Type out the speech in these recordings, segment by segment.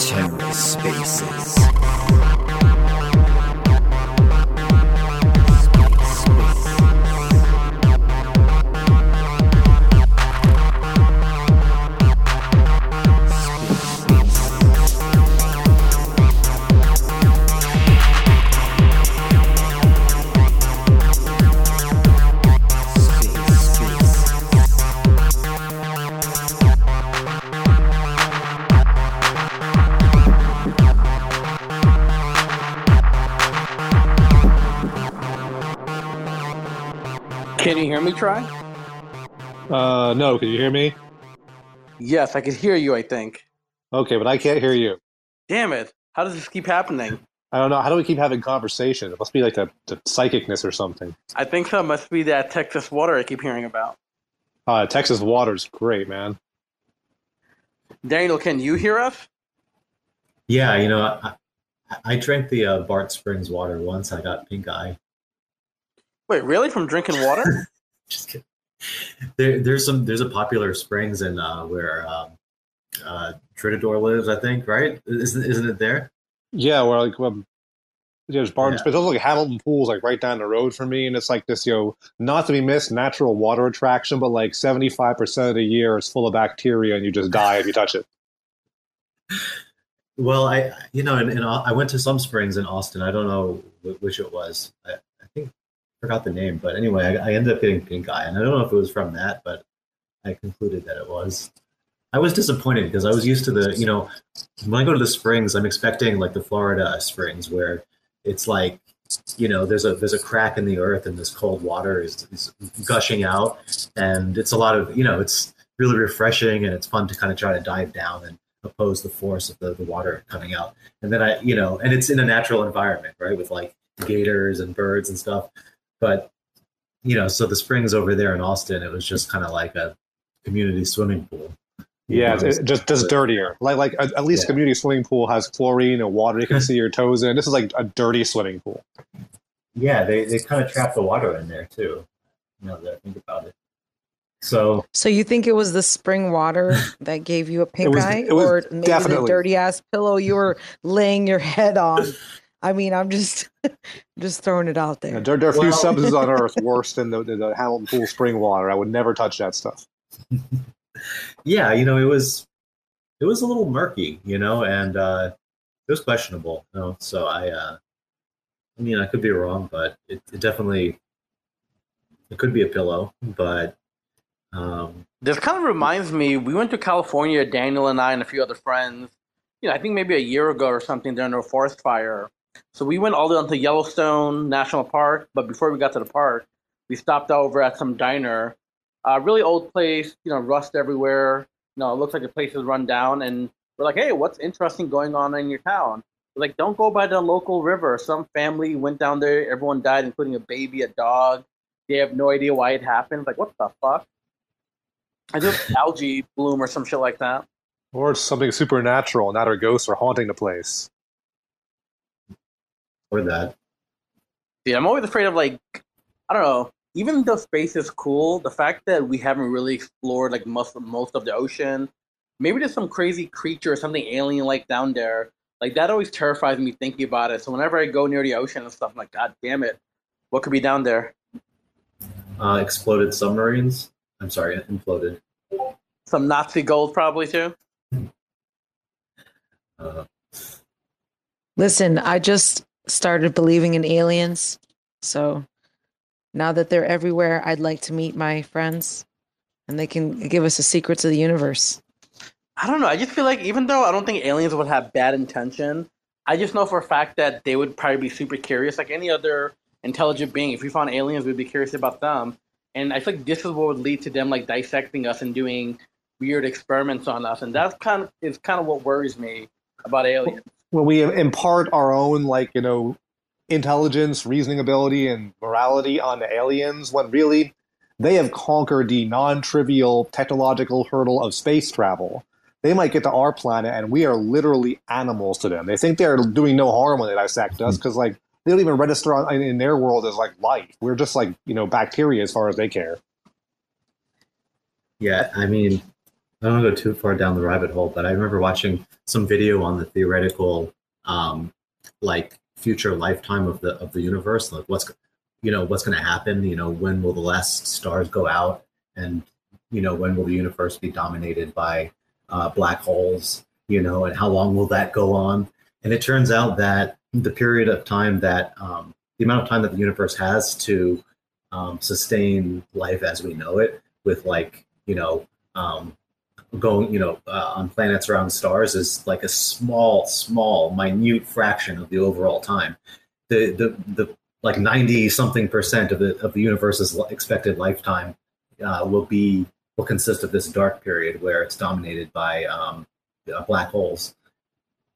TerraSpaces. You hear me, Try? Uh, no, can you hear me? Yes, I can hear you, I think. Okay, but I can't hear you. Damn it. How does this keep happening? I don't know. How do we keep having conversation? It must be like the, the psychicness or something. I think so. Must be that Texas water I keep hearing about. Uh, Texas water's great, man. Daniel, can you hear us? Yeah, you know, I, I drank the uh, Bart Springs water once. I got pink eye. Wait, really? From drinking water? Just kidding. There, there's some. There's a popular springs in uh, where um, uh, Tritador lives. I think, right? Isn't isn't it there? Yeah, where like um, there's Barton Yeah. Springs. Those like Hamilton Pools, like right down the road from me, and it's like this, you know, not to be missed, natural water attraction, but like seventy five percent of the year is full of bacteria, and you just die if you touch it. Well, I you know, and, Au- I went to some springs in Austin. I don't know which it was. I, I think forgot the name, but anyway, I, I ended up getting pink eye, and I don't know if it was from that, but I concluded that it was. I was disappointed because I was used to the, you know, when I go to the springs, I'm expecting like the Florida springs where it's like, you know, there's a there's a crack in the earth and this cold water is, is gushing out, and it's a lot of, you know, it's really refreshing and it's fun to kind of try to dive down and oppose the force of the, the water coming out. And then I, you know, and it's in a natural environment, right, with like gators and birds and stuff. But you know, so the springs over there in Austin, it was just kind of like a community swimming pool. Yeah, You know, it's, it's just just dirtier. Like like at, at least Yeah. a community swimming pool has chlorine and water you can see your toes in. This is like a dirty swimming pool. yeah, they they kind of trap the water in there too. Now that I think about it. So So you think it was the spring water that gave you a pink was- eye, it was or maybe the dirty ass pillow you were laying your head on? I mean, I'm just just throwing it out Yeah, there. there, there are a few Well- substances on Earth worse than the, the, the Hamilton Pool spring water. I would never touch that stuff. yeah, you know, it was it was a little murky, you know, and uh, it was questionable. You know, so I, uh, I mean, I could be wrong, but it, it definitely it could be a pillow, but um, This kind of reminds me, we went to California, Daniel and I and a few other friends, you know, I think maybe a year ago or something during a forest fire. So we went all the way onto Yellowstone National Park, but before we got to the park, we stopped over at some diner. Uh, really old place, you know, rust everywhere. You know, it looks like the place is run down. And we're like, hey, what's interesting going on in your town? We're like, don't go by the local river. Some family went down there, everyone died, including a baby, a dog. They have no idea why it happened. Like, what the fuck? I just algae bloom or some shit like that. Or something supernatural, not our ghosts are haunting the place. Or that. Yeah, I'm always afraid of like I don't know. Even though space is cool, the fact that we haven't really explored like most most of the ocean, maybe there's some crazy creature or something alien like down there. Like that always terrifies me thinking about it. So whenever I go near the ocean and stuff, I'm like, God damn it, what could be down there? Uh, exploded submarines. I'm sorry, imploded. Some Nazi gold probably too. Uh, Listen, I just started believing in aliens, so now that they're everywhere, I'd like to meet my friends, and they can give us the secrets of the universe. I don't know. I just feel like even though I don't think aliens would have bad intention, I just know for a fact that they would probably be super curious, like any other intelligent being. If we found aliens, we'd be curious about them. And I feel like this is what would lead to them like dissecting us and doing weird experiments on us. And that's kind of is kind of what worries me about aliens. When we impart our own, like, you know, intelligence, reasoning ability, and morality on the aliens, when really they have conquered the non trivial technological hurdle of space travel. They might get to our planet, and we are literally animals to them. They think they're doing no harm when they dissect us mm-hmm. because, like, they don't even register on, in their world as like life. We're just like you know bacteria as far as they care. Yeah, I mean, I don't want to go too far down the rabbit hole, but I remember watching some video on the theoretical, um, like future lifetime of the of the universe, like what's you know what's going to happen. You know, when will the last stars go out, and you know when will the universe be dominated by uh, black holes? You know, and how long will that go on? And it turns out that the period of time that um, the amount of time that the universe has to um, sustain life as we know it, with like you know um, going you know uh, on planets around stars is like a small, small, minute fraction of the overall time. The the the like ninety something percent of the of the universe's expected lifetime uh, will be will consist of this dark period where it's dominated by um, uh, black holes,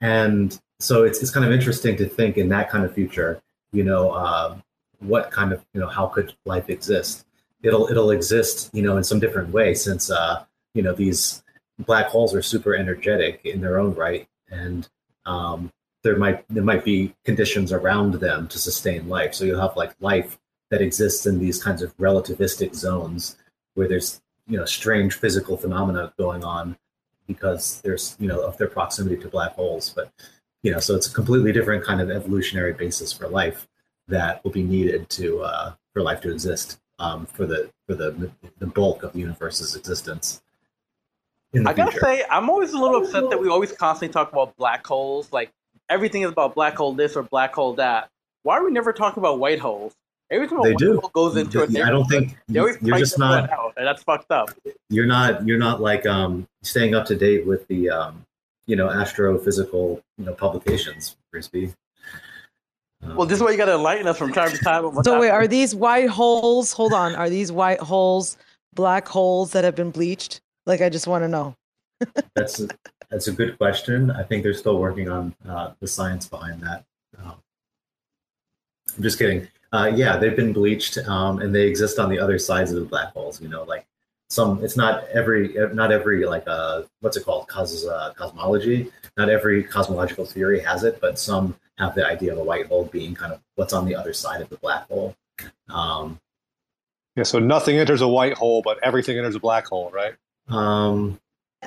and so it's it's kind of interesting to think in that kind of future. You know, uh, what kind of you know how could life exist? It'll it'll exist you know in some different way since uh, you know these black holes are super energetic in their own right, and um, there might there might be conditions around them to sustain life. So you'll have like life that exists in these kinds of relativistic zones where there's you know strange physical phenomena going on because there's you know of their proximity to black holes. But you know, so it's a completely different kind of evolutionary basis for life that will be needed to uh, for life to exist um, for the for the the bulk of the universe's existence. In the I gotta future. say, I'm always a little upset that we always constantly talk about black holes. Like everything is about black hole this or black hole that. Why are we never talking about white holes? Every time a They white do. hole goes into it, I don't think they always you're just not out, and that's fucked up. you're not you're not like um staying up to date with the um you know astrophysical you know publications frisbee Um, Well, this is why you gotta enlighten us from time to time. on what's So wait, are these white holes? Hold on, are these white holes black holes that have been bleached? Like, I just want to know. that's a, that's a good question. I think they're still working on uh, the science behind that. Um, i'm just kidding. Uh, yeah they've been bleached um, and they exist on the other sides of the black holes you know like some it's not every not every like uh what's it called? Cos, uh, cosmology. Not every cosmological theory has it but some have the idea of a white hole being kind of what's on the other side of the black hole. Um, Yeah, so nothing enters a white hole, but everything enters a black hole, right? Um,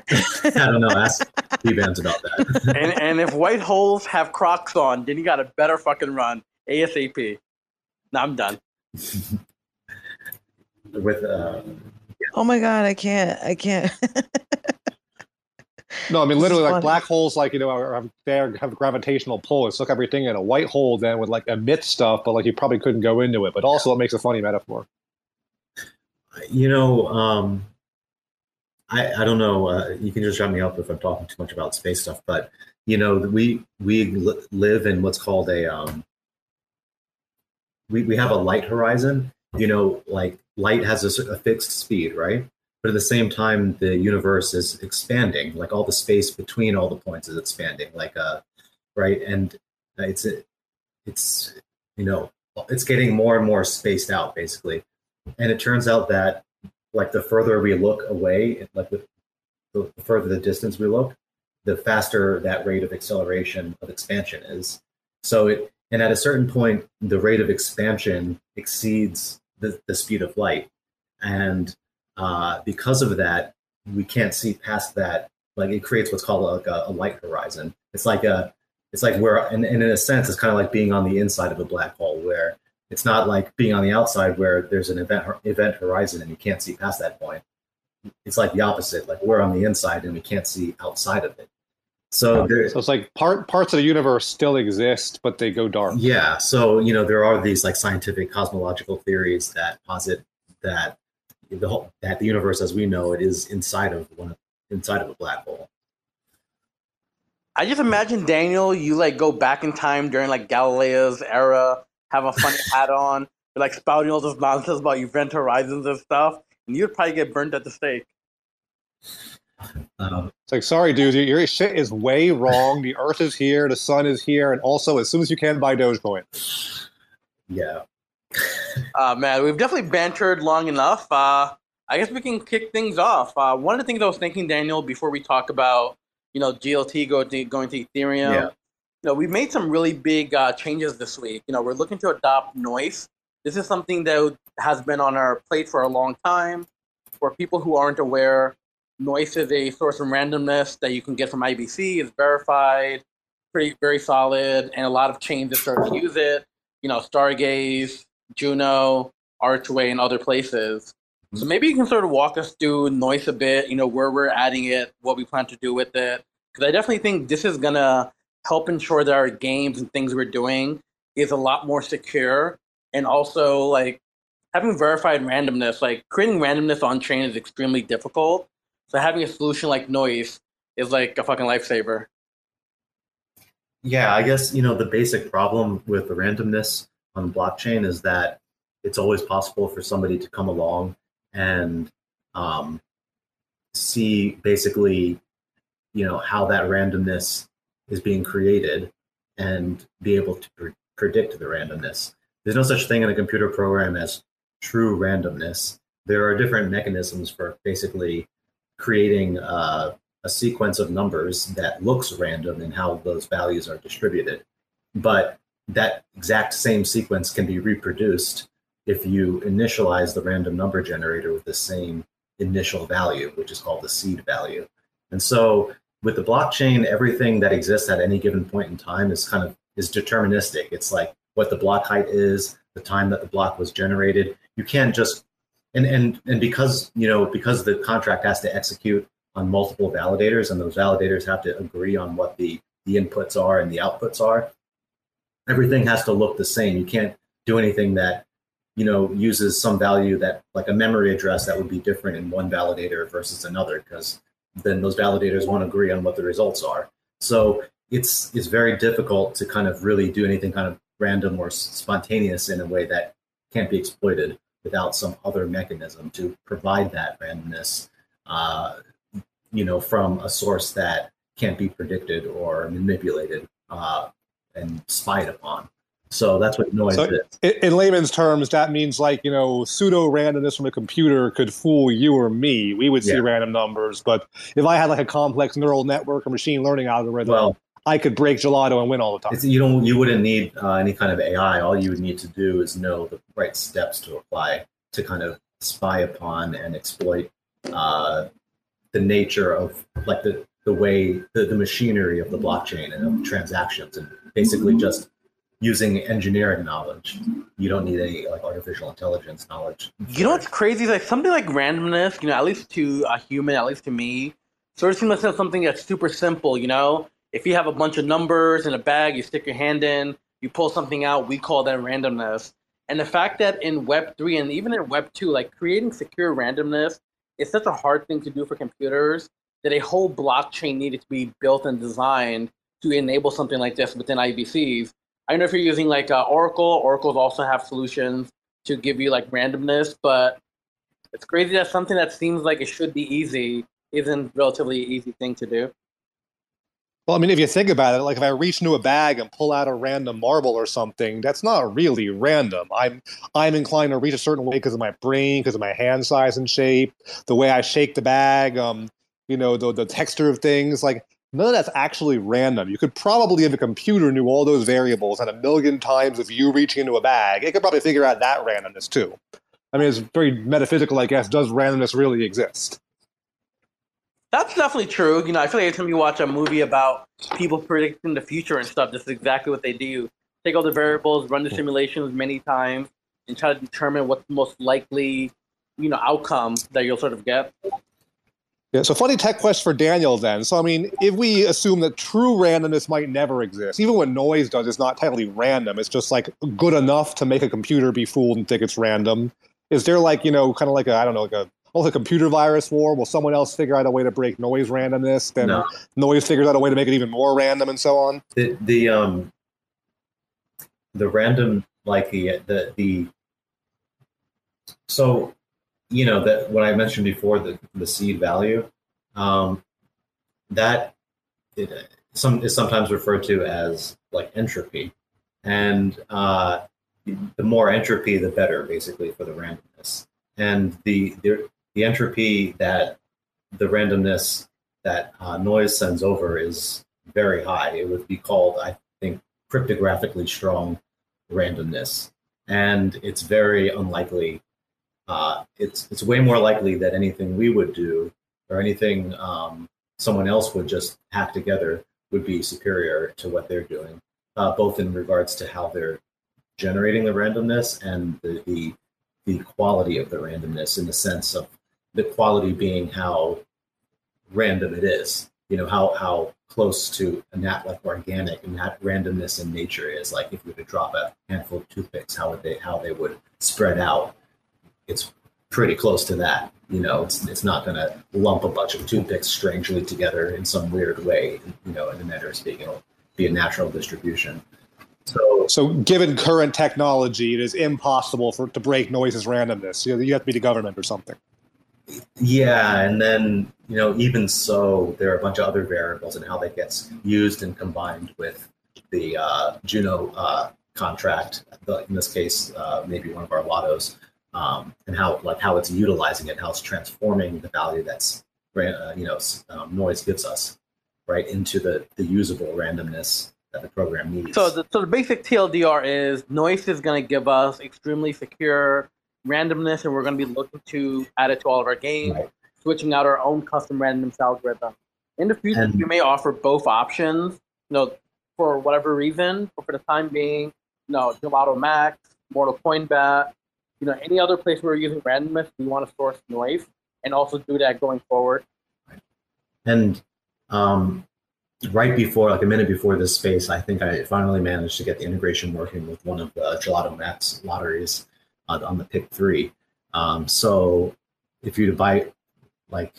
i don't know ask Bbandz about that and and if white holes have Crocs on, then you got a better fucking run ASAP. Now I'm done. with uh, Oh my god, I can't. I can't. No, I mean literally, like funny. black holes, like you know, are, have, they have gravitational pull. It suck everything in. A white hole then would like emit stuff, but like you probably couldn't go into it. But also, it makes a funny metaphor. you know, um, I I don't know. Uh, you can just shut me up if I'm talking too much about space stuff. But you know, we we li- live in what's called a um, we we have a light horizon. You know, like light has a, a fixed speed, right? But at the same time, the universe is expanding. Like all the space between all the points is expanding. Like uh, right, and it's it's you know it's getting more and more spaced out, basically and it turns out that like the further we look away like the, the further the distance we look the faster that rate of acceleration of expansion is. So it and at a certain point the rate of expansion exceeds the, the speed of light. And uh, because of that we can't see past that. Like it creates what's called like a, a light horizon. It's like a it's like where and, and in a sense it's kind of like being on the inside of a black hole where it's not like being on the outside where there's an event event horizon and you can't see past that point. It's like the opposite. Like we're on the inside and we can't see outside of it. So there, So it's like part parts of the universe still exist, but they go dark. yeah. So you know there are these like scientific cosmological theories that posit that the whole, that the universe as we know it is inside of one inside of a black hole. I just imagine Daniel, you like go back in time during like Galileo's era, have a funny hat on, you're like spouting all this nonsense about event horizons and stuff, and you'd probably get burnt at the stake. Um, It's like, sorry, dude, your, your shit is way wrong. the Earth is here, the sun is here, and also as soon as you can buy Dogecoin. yeah. Uh, man, we've definitely bantered long enough. Uh, I guess we can kick things off. Uh, one of the things I was thinking, Daniel, before we talk about, you know, GLT going to, going to Ethereum, Yeah. You know, we've made some really big uh, changes this week. You know, we're looking to adopt Nois. This is something that has been on our plate for a long time. for people who aren't aware, Nois is a source of randomness that you can get from IBC. It's verified, pretty very solid, and a lot of chains have started to use it. You know, Stargaze, Juno, Archway, and other places. So maybe you can sort of walk us through Nois a bit. You know, where we're adding it, what we plan to do with it, because I definitely think this is gonna help ensure that our games and things we're doing is a lot more secure, and also like having verified randomness. Like creating randomness on chain is extremely difficult. So having a solution like Nois is like a fucking lifesaver. Yeah, I guess you know the basic problem with the randomness on blockchain is that it's always possible for somebody to come along and um, see basically, you know, how that randomness is being created and be able to pre- predict the randomness. There's no such thing in a computer program as true randomness. There are different mechanisms for basically creating uh, a sequence of numbers that looks random in how those values are distributed. But that exact same sequence can be reproduced if you initialize the random number generator with the same initial value, which is called the seed value. And so with the blockchain, everything that exists at any given point in time is kind of is deterministic. It's like what the block height is, the time that the block was generated. You can't just and and and because you know because the contract has to execute on multiple validators and those validators have to agree on what the the inputs are and the outputs are everything has to look the same you can't do anything that you know uses some value that like a memory address that would be different in one validator versus another because then those validators won't agree on what the results are. So it's it's very difficult to kind of really do anything kind of random or spontaneous in a way that can't be exploited without some other mechanism to provide that randomness uh, you know from a source that can't be predicted or manipulated uh, and spied upon so that's what Nois So is in, layman's terms, that means like you know pseudo randomness from a computer could fool you or me. We would see Yeah. random numbers, but if I had like a complex neural network or machine learning algorithm, well I could break Gelotto and win all the time. You don't. You wouldn't need uh, any kind of AI. All you would need to do is know the right steps to apply to kind of spy upon and exploit uh, the nature of like the the way the, the machinery of the blockchain and of transactions, and basically just using engineering knowledge. You don't need any like artificial intelligence knowledge. You know what's crazy? Like something like randomness, you know, at least to a human, at least to me, sort of seems like something that's super simple. You know, if you have a bunch of numbers in a bag, you stick your hand in, you pull something out. We call that randomness. And the fact that in Web three and even in Web two, like creating secure randomness is such a hard thing to do for computers that a whole blockchain needed to be built and designed to enable something like this within IBCs. I don't know if you're using like uh, Oracle. Oracles also have solutions to give you like randomness, but it's crazy that something that seems like it should be easy isn't relatively easy thing to do. Well, I mean, if you think about it, like if I reach into a bag and pull out a random marble or something, that's not really random. I'm I'm inclined to reach a certain way because of my brain, because of my hand size and shape, the way I shake the bag, um, you know, the the texture of things. Like none of that's actually random. You could probably, if a computer knew all those variables and a million times of you reaching into a bag, it could probably figure out that randomness too. I mean, it's very metaphysical, I guess. Does randomness really exist? That's definitely true. You know, I feel like every time you watch a movie about people predicting the future and stuff, this is exactly what they do. Take all the variables, run the simulations many times, and try to determine what's the most likely, you know, outcome that you'll sort of get. Yeah, so funny tech quest for Daniel then. So I mean, if we assume that true randomness might never exist, even what Nois does is not technically random, it's just like good enough to make a computer be fooled and think it's random. Is there like, you know, kind of like a I don't know, like a almost a computer virus war? Will someone else figure out a way to break Nois randomness? Then No. Nois figures out a way to make it even more random and so on. the the um the random like the the the so you know that what I mentioned before the the seed value um that it, some is sometimes referred to as like entropy and uh the more entropy the better basically for the randomness and the the, the entropy that the randomness that uh, Nois sends over is very high. It would be called, I think, cryptographically strong randomness. And it's very unlikely uh, it's it's way more likely that anything we would do or anything um, someone else would just hack together would be superior to what they're doing, uh, both in regards to how they're generating the randomness and the, the the quality of the randomness in the sense of the quality being how random it is. You know how how close to a nat like organic and that randomness in nature is. Like if you were to drop a handful of toothpicks, how would they how they would spread out? It's pretty close to that. You know, it's it's not going to lump a bunch of toothpicks strangely together in some weird way. You know, in the manner of speaking, it'll be a natural distribution. So, So, given current technology, it is impossible for to break Nois's randomness. You, know, you have to be the government or something. yeah, and then you know, even so, there are a bunch of other variables and how that gets used and combined with the uh, Juno uh, contract. In this case, uh, maybe one of our lottos, um, and how like how it's utilizing it, how it's transforming the value that's uh, you know um, Nois gives us right into the the usable randomness that the program needs. So the, so the basic TLDR is Nois is going to give us extremely secure randomness, and we're going to be looking to add it to all of our games, Right. switching out our own custom randomness algorithm. In the future, And- we may offer both options. You know, for whatever reason, but for the time being, you know, Gelotto Max, Mortal Coinbat, you know, any other place where we're using randomness, we want to source Nois and also do that going forward. And um, right before, like a minute before this space, I think I finally managed to get the integration working with one of the Gelotto Max lotteries uh, on the pick three. Um, so if you to buy, like,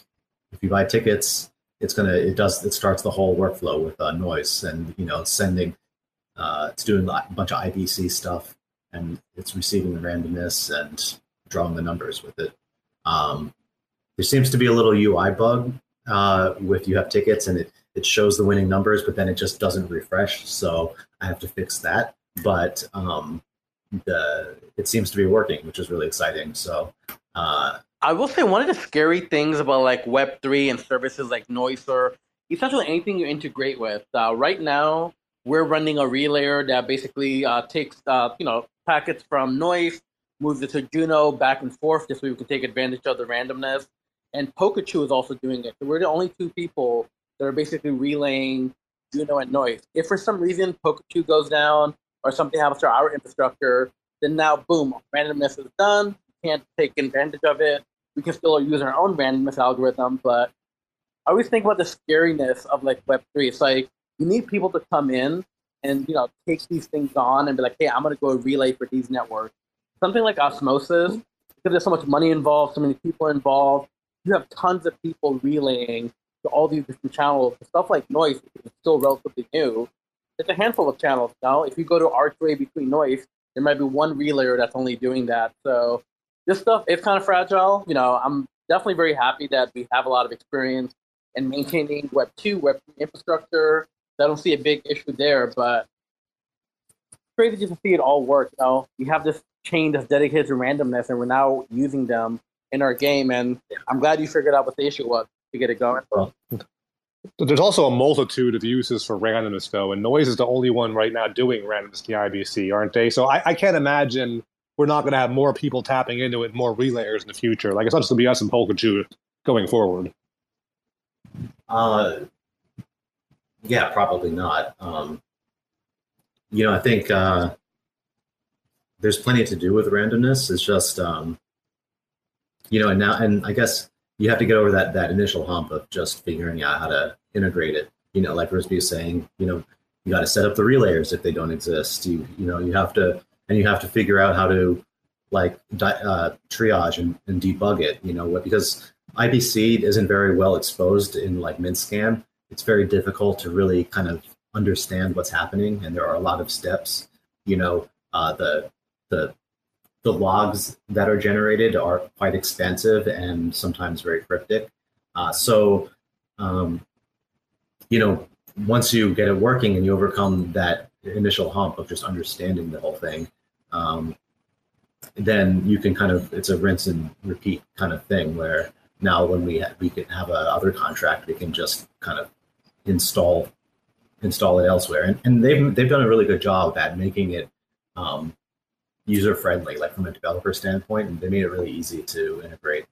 if you buy tickets, it's gonna, it does, it starts the whole workflow with uh, Nois and you know sending, uh, it's doing a bunch of IBC stuff and it's receiving the randomness and drawing the numbers with it. Um, there seems to be a little UI bug uh, with you have tickets and it, it shows the winning numbers, but then it just doesn't refresh. So I have to fix that. But um, the it seems to be working, which is really exciting. So uh, I will say one of the scary things about like Web three and services like Nois or essentially anything you integrate with. Uh, right now, we're running a relayer that basically uh, takes uh, you know packets from Nois, moves it to Juno back and forth, just so we can take advantage of the randomness. And Polkachu is also doing it. So we're the only two people that are basically relaying Juno and Nois. If for some reason Polkachu goes down or something happens to our infrastructure, then now boom, randomness is done. We can't take advantage of it. We can still use our own randomness algorithm, but I always think about the scariness of like Web three. It's like you need people to come in and you know take these things on and be like, hey, I'm gonna go relay for these networks. Something like Osmosis, because there's so much money involved, so many people involved. You have tons of people relaying to all these different channels. Stuff like Nois is still relatively new. It's a handful of channels now. If you go to Archway between Nois, there might be one relayer that's only doing that. So this stuff is kind of fragile. You know, I'm definitely very happy that we have a lot of experience in maintaining Web two, Web three infrastructure. I don't see a big issue there, but it's crazy just to see it all work. You know, we have this chain that's dedicated to randomness, and we're now using them in our game. And I'm glad you figured out what the issue was to get it going. There's also a multitude of uses for randomness, though, and Nois is the only one right now doing randomness in the IBC, aren't they? So I, I can't imagine we're not going to have more people tapping into it, more relayers in the future. Like it's not just going to be us and Polkachu going forward. Uh, yeah, probably not. Um, you know, I think uh, there's plenty to do with randomness. It's just, um, you know, and now, and I guess you have to get over that that initial hump of just figuring out how to integrate it. You know, like Rizbe was saying, you know, you got to set up the relayers if they don't exist. You, you know, you have to, and you have to figure out how to like di- uh, triage and, and debug it. You know, what because IBC isn't very well exposed in like MintScan. It's very difficult to really kind of understand what's happening, and there are a lot of steps. You know, uh, the the the logs that are generated are quite expensive and sometimes very cryptic. Uh, so, um, you know, once you get it working and you overcome that initial hump of just understanding the whole thing, um, then you can kind of it's a rinse and repeat kind of thing where now when we ha- we can have a other contract we can just kind of install install it elsewhere and, and they've they've done a really good job at making it um, user friendly, like from a developer standpoint, and they made it really easy to integrate.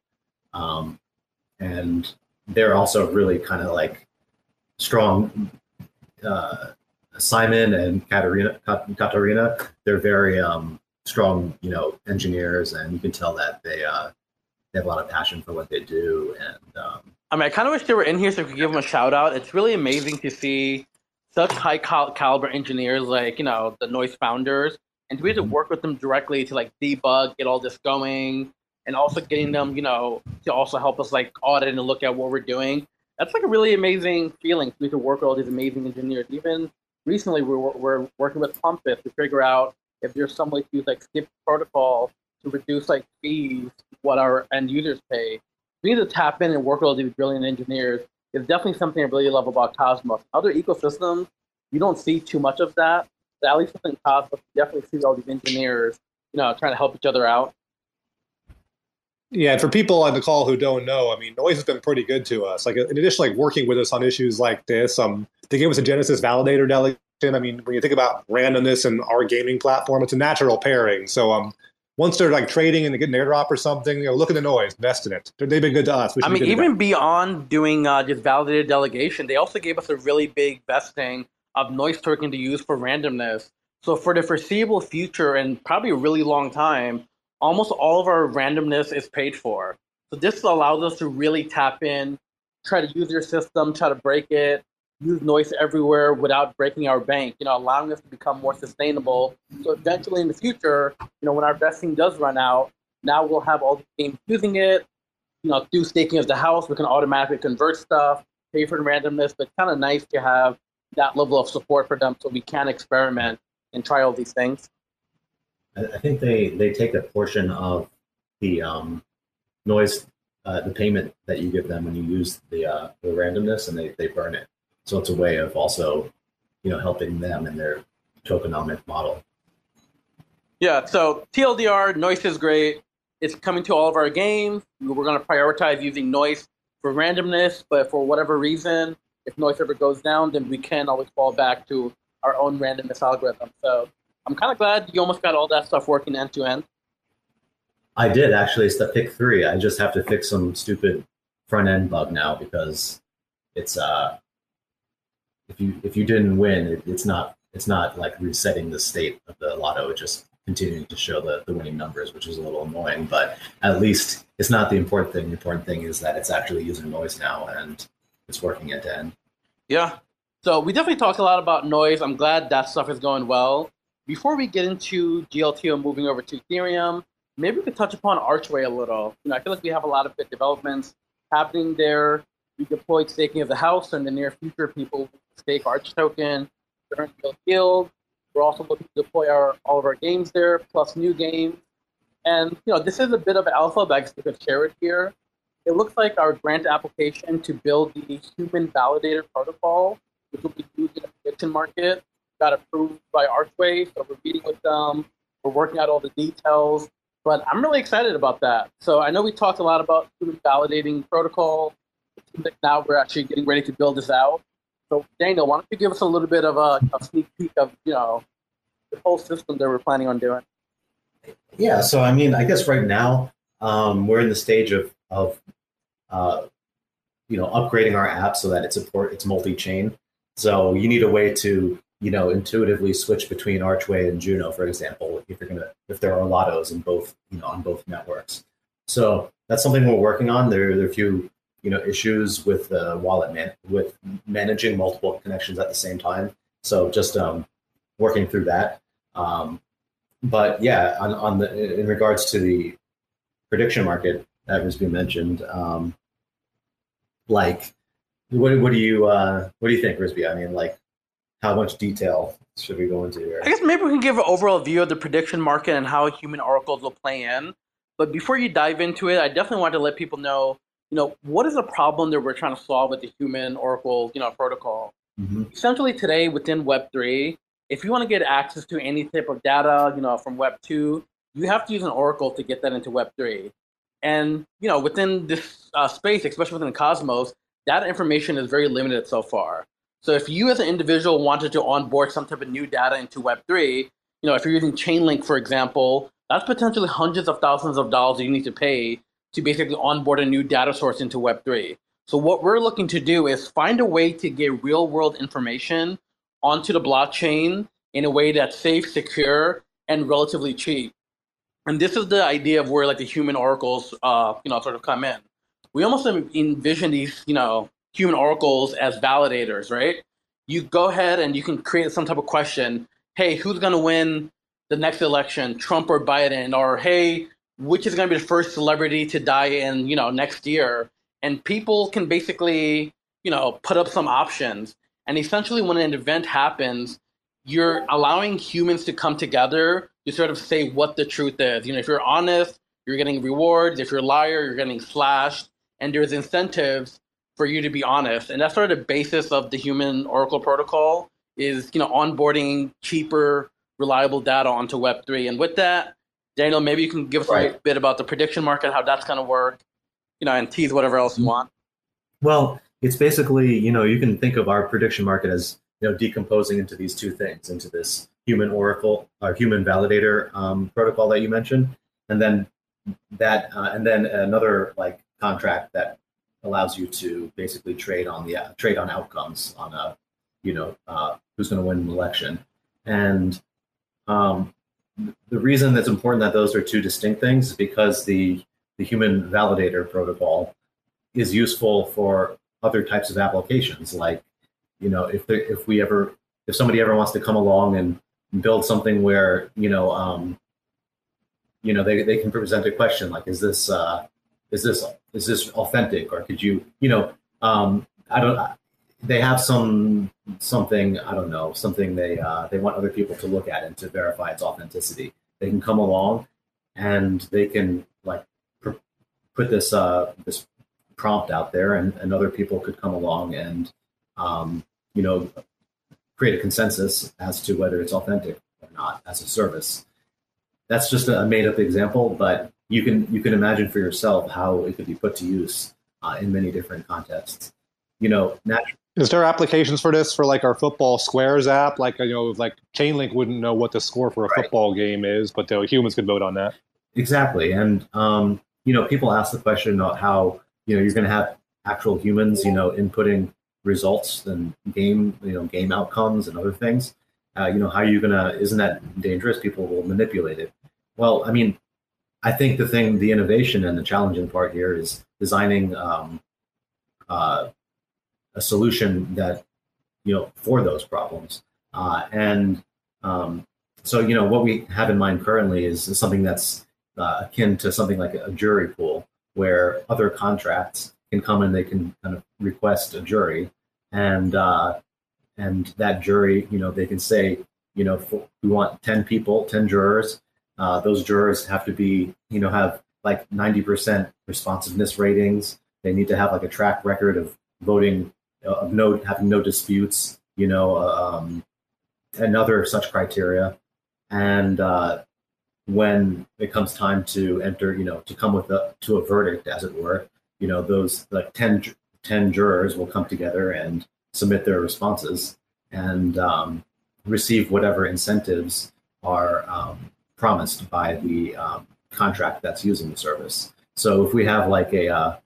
Um, and they're also really kind of like strong. Uh, Simon and Katarina, Katarina, they're very um, strong, you know, engineers, and you can tell that they uh, they have a lot of passion for what they do. And um, I mean, I kind of wish they were in here so we could give them a shout out. It's really amazing to see such high cal- caliber engineers like you know the Nois founders, and to be able to mm-hmm. work with them directly to like debug, get all this going, and also getting them, you know, to also help us like audit and look at what we're doing. That's like a really amazing feeling to be able to work with all these amazing engineers. Even recently, we're, we're working with Pumpus to figure out if there's some way to use like skip protocol to reduce like fees what our end users pay. We need to tap in and work with all these brilliant engineers. It's definitely something I really love about Cosmos. Other ecosystems, you don't see too much of that. But at least within Cosmos, you definitely see all these engineers, you know, trying to help each other out. Yeah, and for people on the call who don't know, I mean, Nois has been pretty good to us. Like, in addition, like working with us on issues like this, um, they gave us a Genesis validator delegation. I mean, when you think about randomness and our gaming platform, it's a natural pairing. So, um, once they're like trading and they get an airdrop or something, you know, look at the Nois, invest in it. They've been good to us. I mean, even beyond doing uh, just validated delegation, they also gave us a really big vesting of Nois token to use for randomness. So for the foreseeable future and probably a really long time, almost all of our randomness is paid for. So this allows us to really tap in, try to use your system, try to break it, use Nois everywhere without breaking our bank, you know, allowing us to become more sustainable. So eventually in the future, you know, when our vesting does run out, now we'll have all the games using it, you know, through staking of the house, we can automatically convert stuff, pay for the randomness, but kind of nice to have that level of support for them so we can experiment and try all these things. I think they, they take a portion of the um, Nois, uh, the payment that you give them when you use the, uh, the randomness and they, they burn it. So it's a way of also, you know, helping them in their tokenomic model. Yeah. So TLDR, Nois is great. It's coming to all of our games. We're going to prioritize using Nois for randomness, but for whatever reason, if Nois ever goes down, then we can always fall back to our own randomness algorithm. So I'm kind of glad you almost got all that stuff working end to end. I did actually. It's the pick three. I just have to fix some stupid front end bug now because it's uh if you if you didn't win, it, it's not it's not like resetting the state of the lotto. It just continuing to show the, the winning numbers, which is a little annoying. But at least it's not the important thing. The important thing is that it's actually using Nois now and it's working end to end. Yeah. So we definitely talked a lot about Nois. I'm glad that stuff is going well. Before we get into GLTO moving over to Ethereum, maybe we could touch upon Archway a little. You know, I feel like we have a lot of good developments happening there. We deployed staking of the house, in the near future, people stake Arch token, current Guild. We're also looking to deploy our all of our games there, plus new games. And you know, this is a bit of alpha, but I could share it here. It looks like our grant application to build the human validator protocol, which will be used in the prediction market, got approved by Archway. So we're meeting with them. We're working out all the details. But I'm really excited about that. So I know we talked a lot about human validating protocol. It seems like now we're actually getting ready to build this out. So, Daniel, why don't you give us a little bit of a, a sneak peek of you know the whole system that we're planning on doing? Yeah, so I mean, I guess right now um, we're in the stage of of uh, you know upgrading our app so that it support it's multi-chain. So you need a way to you know intuitively switch between Archway and Juno, for example, if you're gonna if there are lottos in both you know on both networks. So that's something we're working on. There, there are a few you know issues with the wallet man with managing multiple connections at the same time. So just um, working through that. Um, but yeah, on, on the in regards to the prediction market that was being mentioned, um, like what what do you uh, what do you think, Rizbe? I mean, like how much detail should we go into here? I guess maybe we can give an overall view of the prediction market and how human oracles will play in. But before you dive into it, I definitely want to let people know you know, what is the problem that we're trying to solve with the human Oracle, you know, protocol? Mm-hmm. Essentially, today within Web three, if you want to get access to any type of data, you know, from Web two, you have to use an Oracle to get that into Web three. And you know, within this uh, space, especially within Cosmos, that information is very limited so far. So if you as an individual wanted to onboard some type of new data into Web three, you know, if you're using Chainlink, for example, that's potentially hundreds of thousands of dollars you need to pay to basically onboard a new data source into Web3. So what we're looking to do is find a way to get real world information onto the blockchain in a way that's safe, secure, and relatively cheap. And this is the idea of where like the human oracles, uh, you know, sort of come in. We almost envision these, you know, human oracles as validators, right? You go ahead and you can create some type of question. Hey, who's going to win the next election, Trump or Biden? Or hey, which is going to be the first celebrity to die in, you know, next year? and people can basically you know put up some options. And essentially when an event happens you're allowing humans to come together to sort of say what the truth is. You know if you're honest you're getting rewards. If you're a liar you're getting slashed. And there's incentives for you to be honest. And that's sort of the basis of the human oracle protocol is you know onboarding cheaper reliable data onto web3 and with that daniel maybe you can give us right. a bit about the prediction market how that's going to work you know, and tease whatever else you mm-hmm. want. Well, it's basically, you know, you can think of our prediction market as, you know, decomposing into these two things, into this human oracle or human validator um, protocol that you mentioned, and then that, uh, and then another like contract that allows you to basically trade on the uh, trade on outcomes on a, you know, uh, who's going to win an election, and um, the reason that's important that those are two distinct things is because the the human validator protocol is useful for other types of applications. Like you know if there, if we ever if somebody ever wants to come along and build something where you know um, you know they, they can present a question like is this uh, is this is this authentic? Or could you you know um, I don't they have some something I don't know something they uh, they want other people to look at and to verify its authenticity they can come along and they can like put this uh, this prompt out there, and, and other people could come along and um, you know create a consensus as to whether it's authentic or not as a service. That's just a made up example, but you can you can imagine for yourself how it could be put to use uh, in many different contexts. You know, naturally. Is there applications for this for like our football squares app? Like you know, like Chainlink wouldn't know what the score for a right. football game is, but the humans could vote on that. Exactly, and um, you know, people ask the question about how, you know, you're going to have actual humans, you know, inputting results and game, you know, game outcomes and other things. Uh, you know, how are you going to, isn't that dangerous? People will manipulate it. Well, I mean, I think the thing, the innovation and the challenging part here is designing um, uh, a solution that, you know, for those problems. Uh, and um, so, you know, what we have in mind currently is, is something that's uh, akin to something like a jury pool, where other contracts can come and they can kind of request a jury, and uh, and that jury, you know, they can say, you know, for, we want ten people, ten jurors. Uh, those jurors have to be, you know, have like ninety percent responsiveness ratings. They need to have like a track record of voting, of no having no disputes, you know, um, and other such criteria. And uh, when it comes time to enter, you know, to come with a to a verdict, as it were, you know, those like 10, 10 jurors will come together and submit their responses and um, receive whatever incentives are um, promised by the um, contract that's using the service. So if we have like a, uh,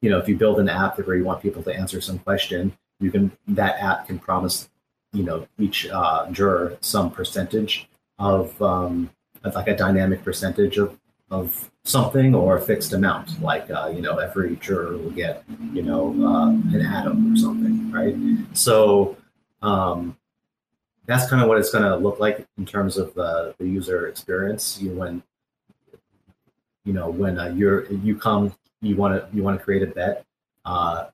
you know, if you build an app where you want people to answer some question, you can that app can promise, you know, each uh, juror some percentage of um, like a dynamic percentage of, of something or a fixed amount, like uh, you know every juror will get you know uh, an atom or something, right? So um, that's kind of what it's going to look like in terms of the, the user experience. You when you know when uh, you're you come you want to you want to create a bet uh,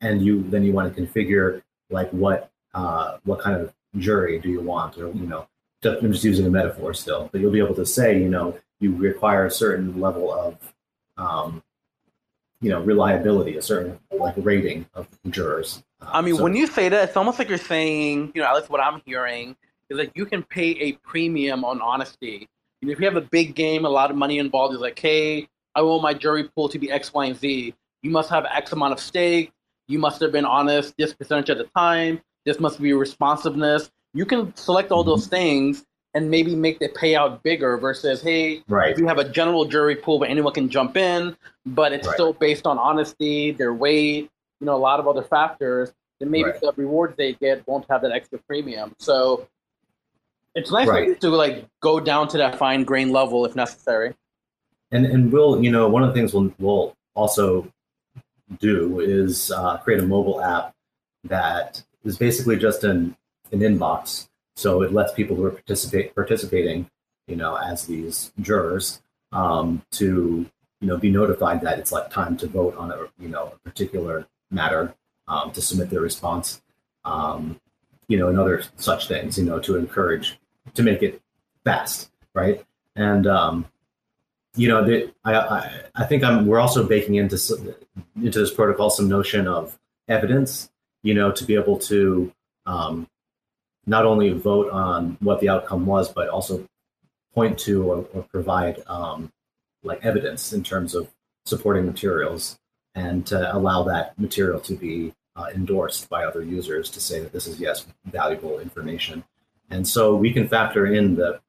and you then you want to configure like what uh, what kind of jury do you want or you know I'm just using a metaphor still, but you'll be able to say, you know, you require a certain level of, um, you know, reliability, a certain like rating of jurors. Uh, I mean, so, when you say that, it's almost like you're saying, you know, at least what I'm hearing is that you can pay a premium on honesty. Know, if you have a big game, a lot of money involved, it's like, hey, I want my jury pool to be X, Y, and Z. You must have X amount of stake. You must have been honest this percentage at the time. This must be responsiveness you can select all those mm-hmm. things and maybe make the payout bigger versus hey Right. if you have a general jury pool where anyone can jump in but it's Right. still based on honesty their weight you know a lot of other factors then maybe Right. the rewards they get won't have that extra premium so it's nice Right. to like go down to that fine grain level if necessary And and we'll you know one of the things we'll we'll also do is uh, create a mobile app that is basically just an an inbox. So it lets people who are participate participating, you know, as these jurors, um, to you know be notified that it's like time to vote on a you know a particular matter um, to submit their response, um, you know, and other such things, you know, to encourage to make it fast, right? And um, you know, I, I I think I'm we're also baking into into this protocol some notion of evidence, you know, to be able to um, not only vote on what the outcome was, but also point to or, or provide um, like evidence in terms of supporting materials and to allow that material to be uh, endorsed by other users to say that this is yes valuable information. And so we can factor in the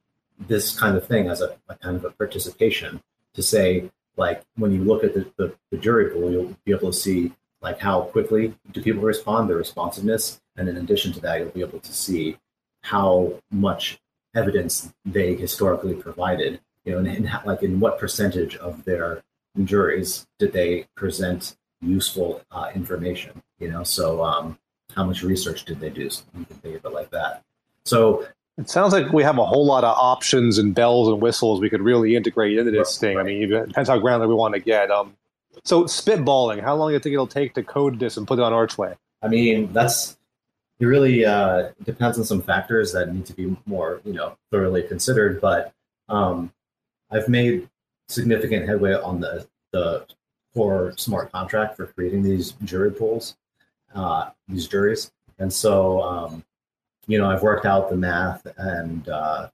this kind of thing as a, a kind of a participation to say like when you look at the, the, the jury pool you'll be able to see like how quickly do people respond their responsiveness and in addition to that you'll be able to see how much evidence they historically provided you know and, and how, like in what percentage of their juries did they present useful uh, information you know? So um, how much research did they do you can it like that. So It sounds like we have a whole lot of options and bells and whistles we could really integrate into this thing. I mean, it depends how granular we want to get. Um, so spitballing, how long do you think it'll take to code this and put it on Archway? I mean, that's it. Really uh, depends on some factors that need to be more, you know, thoroughly considered. But um, I've made significant headway on the the core smart contract for creating these jury pools, uh, these juries, and so um, you know, I've worked out the math and uh,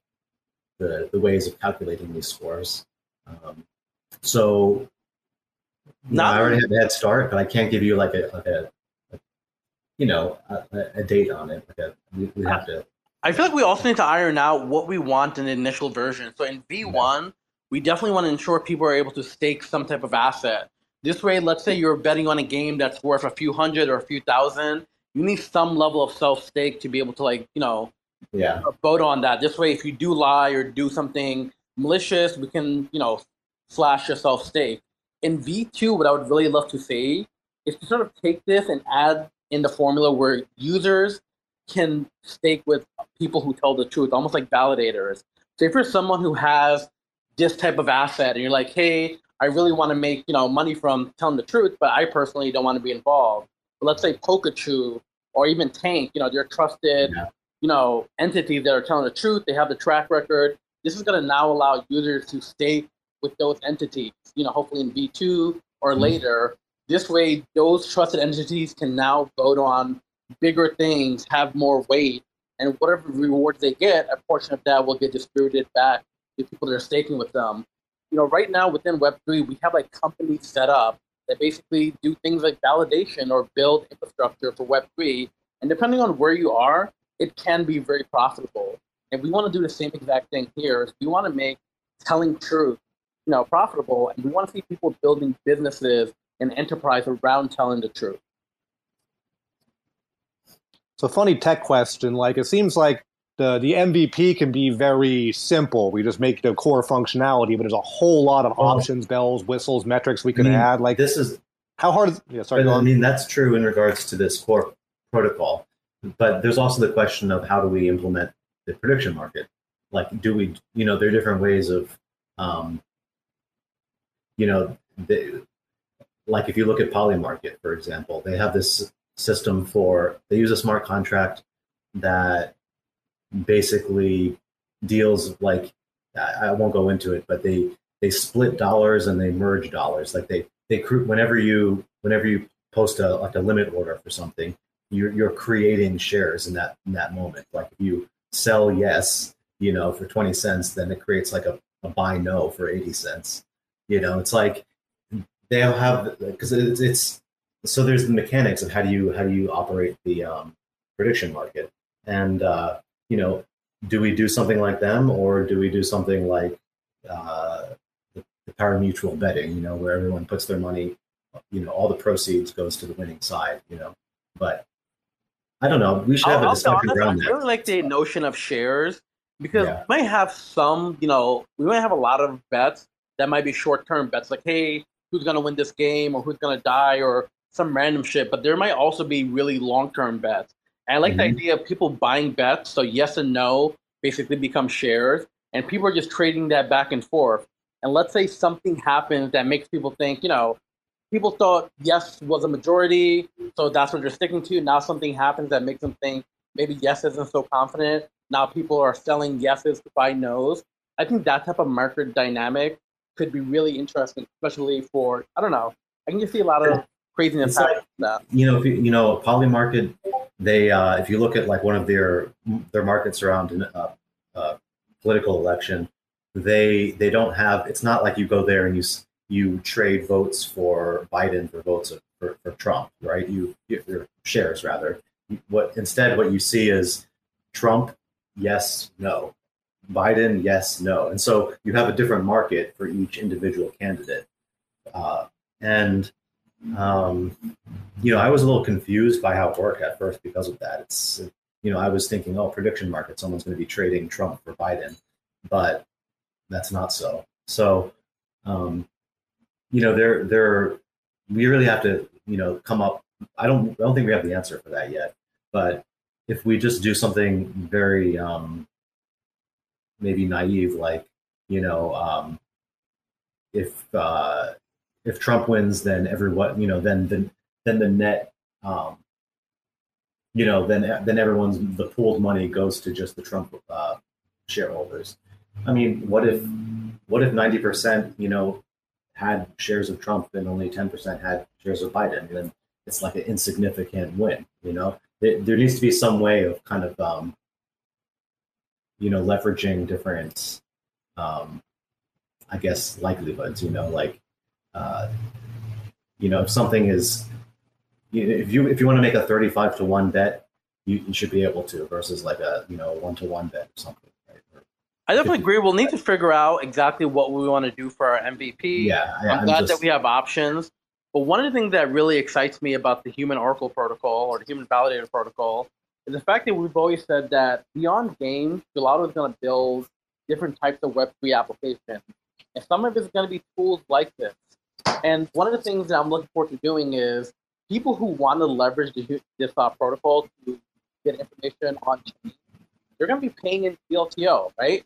the the ways of calculating these scores. Um, so you know, I already have a head start, but I can't give you like a like a, a you know a, a- date on it. Like a, we, we have to. I feel like we also need to iron out what we want in the initial version. So in V1, we definitely want to ensure people are able to stake some type of asset. This way, let's say you're betting on a game that's worth a few hundred or a few thousand, you need some level of self stake to be able to like, you know, Yeah, uh, vote on that. This way, if you do lie or do something malicious, we can, you know, slash your self stake. In V2, what I would really love to see is to sort of take this and add in the formula where users can stake with people who tell the truth, almost like validators. So if you're someone who has this type of asset and you're like, hey, I really want to make you know money from telling the truth, but I personally don't want to be involved. Let's say Polkachu or even Tank, you know, they're trusted, Yeah. you know, entities that are telling the truth. They have the track record. This is going to now allow users to stay with those entities. You know, hopefully in V2 or Mhm. later. This way, those trusted entities can now vote on bigger things, have more weight, and whatever rewards they get, a portion of that will get distributed back to people that are staking with them. You know, right now within Web3, we have like companies set up that basically do things like validation or build infrastructure for Web3. And depending on where you are, it can be very profitable. And we want to do the same exact thing here. Is we want to make telling truth, you know, profitable, and we want to see people building businesses and enterprise around telling the truth. So funny tech question. Like it seems like the the MVP can be very simple. We just make the core functionality, but there's a whole lot of options, bells, whistles, metrics we can I mean, add. Like this is how hard is yeah, sorry, I mean, that's true in regards to this core protocol. But there's also the question of how do we implement the prediction market? Like, do we, you know, there are different ways of, um, you know, the, like if you look at Polymarket, for example, they have this system for, they use a smart contract that basically deals like, I won't go into it, but they, they split dollars and they merge dollars. Like they, they whenever you whenever you post a like a limit order for something, you're you're creating shares in that in that moment. Like if you sell yes, you know, for twenty cents, then it creates like a, a buy no for eighty cents. You know, it's like they'll have because it's, it's so there's the mechanics of how do you how do you operate the um, prediction market, and uh, you know do we do something like them or do we do something like uh, the, the pari-mutuel betting you know where everyone puts their money you know all the proceeds goes to the winning side you know but i don't know we should have I'll, a discussion honest, I around that really like the notion of shares because Yeah. we might have some, you know, we might have a lot of bets that might be short term bets, like, hey, who's going to win this game or who's going to die or some random shit. But there might also be really long term bets. And I like the Mhm. idea of people buying bets, so yes and no basically become shares, and people are just trading that back and forth. And let's say something happens that makes people think, you know, people thought yes was a majority, so that's what they're sticking to. Now something happens that makes them think maybe yes isn't so confident. Now people are selling yeses to buy nos. I think that type of market dynamic could be really interesting, especially for I don't know. I can just see a lot of craziness like- that. you know, if you, you know, Polymarket, they uh, if you look at like one of their their markets around an uh, uh, political election, they they don't have. It's not like you go there and you you trade votes for Biden for votes for, for Trump, right? You get your shares rather. What instead what you see is Trump, yes, no. Biden, yes, no. And so you have a different market for each individual candidate. Uh, and um, you know, I was a little confused by how it worked at first because of that. It's, you know, I was thinking, oh, prediction market, someone's going to be trading Trump for Biden, but that's not so. So, um, you know, there, there, we really have to, you know, come up. I don't, I don't think we have the answer for that yet, but if we just do something very, um, maybe naive, like, you know, um, if, uh, if Trump wins, then everyone, you know, then then then the net, um, you know, then then everyone's the pooled money goes to just the Trump uh, shareholders. I mean, what if what if ninety percent, you know, had shares of Trump and only ten percent had shares of Biden? Then it's like an insignificant win. You know, there, there needs to be some way of kind of, um, you know, leveraging different, um, I guess, likelihoods. You know, like uh, you know, if something is, if you if you want to make a thirty-five to one bet, you, you should be able to versus like a you know one to one bet or something. Right? Or- I definitely agree. We'll need to figure out exactly what we want to do for our MVP. yeah, I, I'm, I'm glad just- that we have options. But one of the things that really excites me about the Human Oracle Protocol or the Human Validator Protocol is the fact that we've always said that beyond games, Gelotto is going to build different types of Web3 applications. And some of it's going to be tools like this. And one of the things that I'm looking forward to doing is people who want to leverage the, this uh, protocol to get information on chain, they're going to be paying in GLTO, right?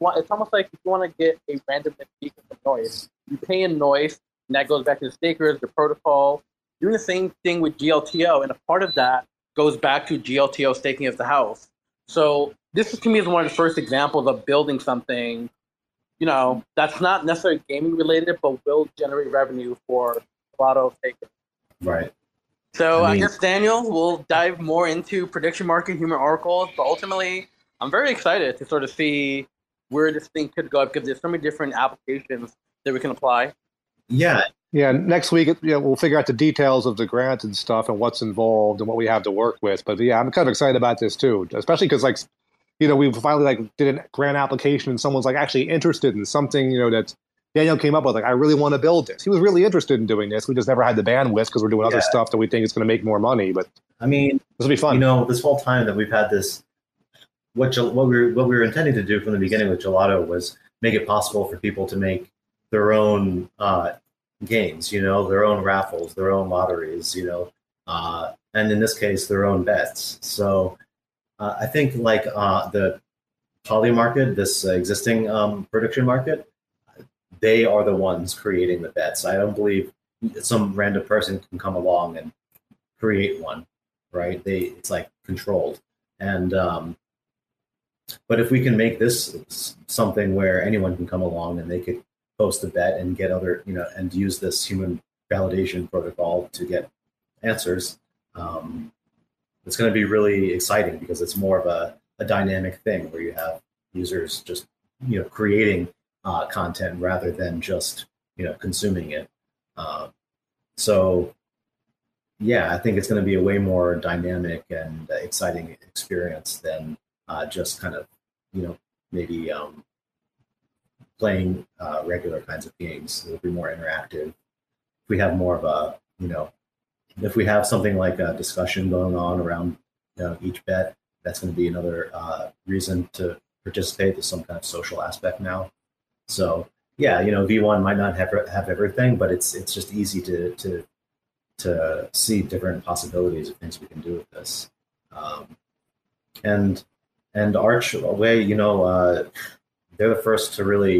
Want, it's almost like if you want to get a random notification from Nois, you pay in Nois, and that goes back to the stakers, the protocol. Doing the same thing with GLTO, and a part of that goes back to GLTO staking of the house. So this to me is one of the first examples of building something, you know, that's not necessarily gaming related, but will generate revenue for a lot of takers. right. So I I, guess Daniel, we'll dive more into prediction market, human oracles, but ultimately, I'm very excited to sort of see where this thing could go because there's so many different applications that we can apply. Yeah, Yeah, next week yeah, we'll figure out the details of the grant and stuff and what's involved and what we have to work with. But yeah, I'm kind of excited about this too, especially because like, you know, we finally like did a grant application and someone's like actually interested in something, you know, that Daniel came up with. Like, I really want to build this. He was really interested in doing this. We just never had the bandwidth because we're doing other stuff that we think is going to make more money. But I mean, this will be fun. you know, this whole time that we've had this, what what we were what we were intending to do from the beginning with Gelotto was make it possible for people to make their own uh, games, you know, their own raffles, their own lotteries, you know, uh, and in this case, their own bets. So uh, I think like uh, the Polymarket, this existing um, prediction market, they are the ones creating the bets. I don't believe some random person can come along and create one, right? They it's like controlled, and um, but if we can make this something where anyone can come along and they could post a bet and get other, you know, and use this human validation protocol to get answers, um, it's going to be really exciting because it's more of a, a dynamic thing where you have users just, you know, creating uh, content rather than just, you know, consuming it. Uh, so, yeah, I think it's going to be a way more dynamic and exciting experience than uh, just kind of you know, maybe um, playing uh, regular kinds of games. It'll be more interactive. If we have more of a, you know, if we have something like a discussion going on around you know, each bet, that's going to be another uh, reason to participate. There's some kind of social aspect now. So yeah, you know, V1 might not have have everything, but it's it's just easy to to to see different possibilities of things we can do with this. Um, and and Archway, you know, uh, they're the first to really,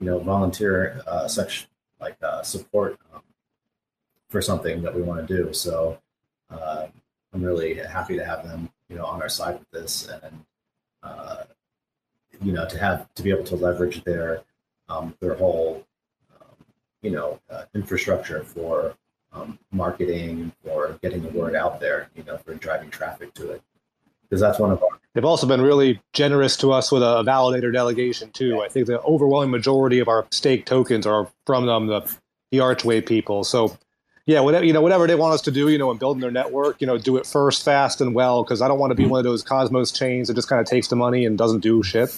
you know, volunteer uh, such like uh, support um, for something that we want to do. So uh, I'm really happy to have them, you know, on our side with this, and uh, you know, to have to be able to leverage their um, their whole, um, you know, uh, infrastructure for um, marketing or getting the word out there, you know, for driving traffic to it. Because that's one of our. They've also been really generous to us with a validator delegation too. I think the overwhelming majority of our stake tokens are from them, the the Archway people. So yeah, whatever you know, whatever they want us to do, you know, in building their network, you know, do it first, fast, and well. Because I don't want to be one of those Cosmos chains that just kind of takes the money and doesn't do shit.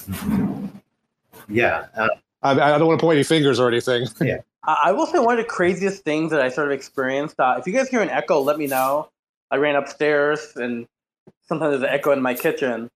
Yeah, uh, I, I don't want to point any fingers or anything. Yeah. I will say one of the craziest things that I sort of experienced. Uh, if you guys hear an echo, let me know. I ran upstairs, and sometimes there's an echo in my kitchen.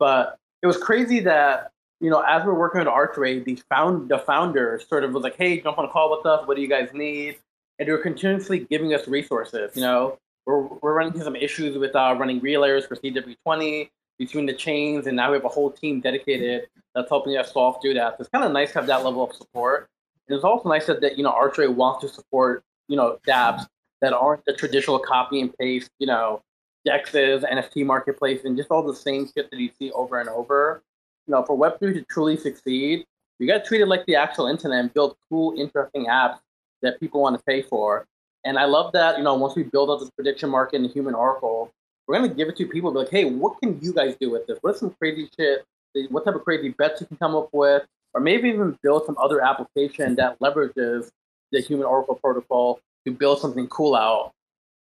But it was crazy that you know, as we're working with Archway, the found the founders sort of was like, "Hey, jump on a call with us. What do you guys need?" And they're continuously giving us resources. You know, we're we're running into some issues with uh, running relayers for CW20 between the chains, and now we have a whole team dedicated that's helping us solve through that. So it's kind of nice to have that level of support. And it's also nice that, that you know Archway wants to support you know dApps that aren't the traditional copy and paste you know dexes, NFT marketplace, and just all the same shit that you see over and over. You know, for Web3 to truly succeed, you got to treat it like the actual internet and build cool, interesting apps that people want to pay for. And I love that, you know, once we build out this prediction market and the human oracle, we're going to give it to people be like, hey, what can you guys do with this? What's some crazy shit? What type of crazy bets you can come up with? Or maybe even build some other application that leverages the human oracle protocol to build something cool out.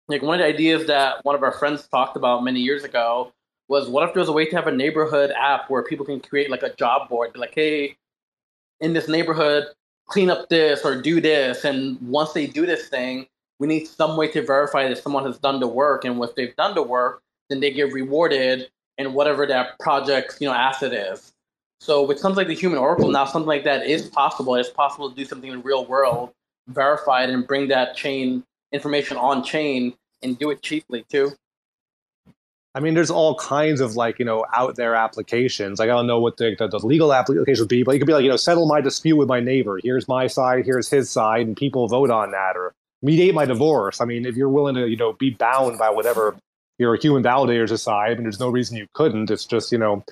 Like one of the ideas that one of our friends talked about many years ago was what if there was a way to have a neighborhood app where people can create like a job board, like, hey, in this neighborhood, clean up this or do this. And once they do this thing, we need some way to verify that someone has done the work. And if they've done the work, then they get rewarded in whatever that project's you know asset is. So with something like the Human Oracle now, something like that is possible. It's possible to do something in the real world, verify it, and bring that chain information on chain and do it cheaply too. I mean, there's all kinds of like you know out there applications. Like I don't know what the, the, the legal application would be, but it could be like you know settle my dispute with my neighbor. Here's my side, here's his side, and people vote on that, or mediate my divorce. I mean, if you're willing to you know be bound by whatever your human validators decide, I mean, there's no reason you couldn't. It's just you know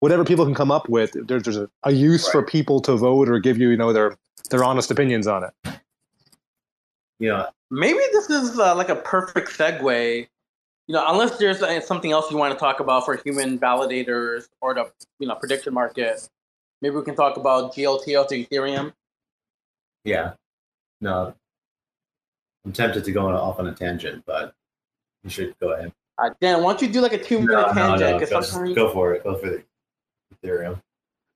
whatever people can come up with. There's, there's a, a use right. for people to vote or give you you know their their honest opinions on it. Yeah, maybe this is uh, like a perfect segue you know, unless there's uh, something else you want to talk about for human validators or the you know prediction market, maybe we can talk about GLTO to Ethereum. Yeah, no, I'm tempted to go off on a tangent, but you should go ahead. Uh, Dan, why don't you do like a two minute no, tangent? No, no. Go, go for it. Go for the Ethereum.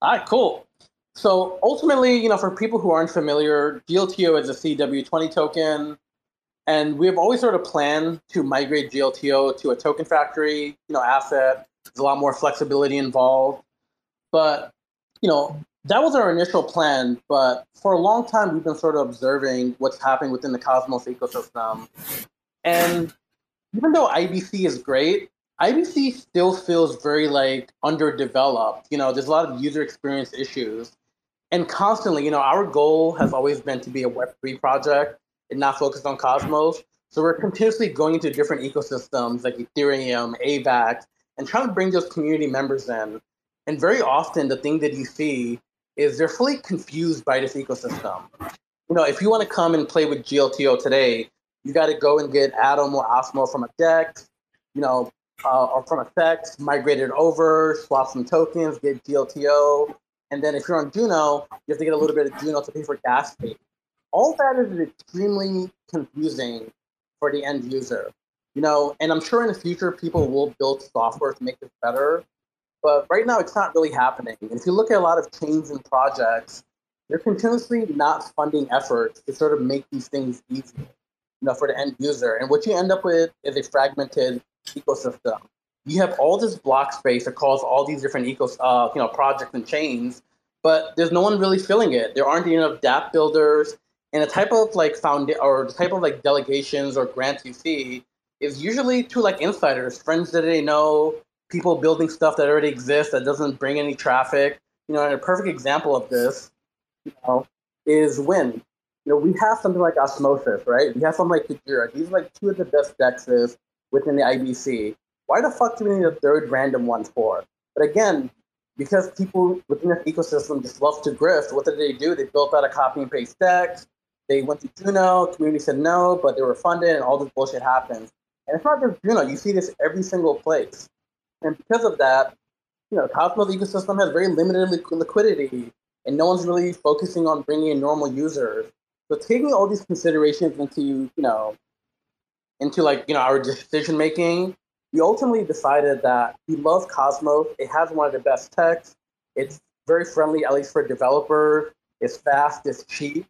All right, cool. So ultimately, you know, for people who aren't familiar, GLTO is a CW20 token. And we have always sort of planned to migrate GLTO to a token factory, you know, asset. There's a lot more flexibility involved. But, you know, that was our initial plan. But for a long time, we've been sort of observing what's happening within the Cosmos ecosystem. And even though IBC is great, IBC still feels very like underdeveloped. You know, there's a lot of user experience issues. And constantly, you know, our goal has always been to be a Web3 project and not focused on Cosmos. So we're continuously going into different ecosystems like Ethereum, AVAX, and trying to bring those community members in. And very often, the thing that you see is they're fully confused by this ecosystem. You know, if you want to come and play with GLTO today, you got to go and get Atom or Osmo from a DEX, you know, uh, or from a CEX, migrate it over, swap some tokens, get GLTO. And then if you're on Juno, you have to get a little bit of Juno to pay for gas fee all that is extremely confusing for the end user. You know, and I'm sure in the future people will build software to make this better. But right now, it's not really happening. If you look at a lot of chains and projects, they're continuously not funding efforts to sort of make these things easy, you know, for the end user. And what you end up with is a fragmented ecosystem. You have all this block space across all these different ecos, uh, you know, projects and chains, but there's no one really filling it. There aren't enough DApp builders, and the type of like found or the type of like delegations or grants you see is usually to like insiders, friends that they know, people building stuff that already exists that doesn't bring any traffic. You know, and a perfect example of this, you know, is when you know we have something like Osmosis, right? We have something like Kujira. These are like two of the best dexes within the IBC. Why the fuck do we need a third random one for? But again, because people within the ecosystem just love to grift, what did they do? They built out a copy and paste dex. They went to Juno, community said no, but they were funded, and all this bullshit happens. And it's not just Juno, you see this every single place. And because of that, you know, Cosmos ecosystem has very limited liquidity, and no one's really focusing on bringing in normal users. So taking all these considerations into, you know, into like, you know, our decision making, we ultimately decided that we love Cosmos. It has one of the best techs. It's very friendly, at least for developers. It's fast, it's cheap,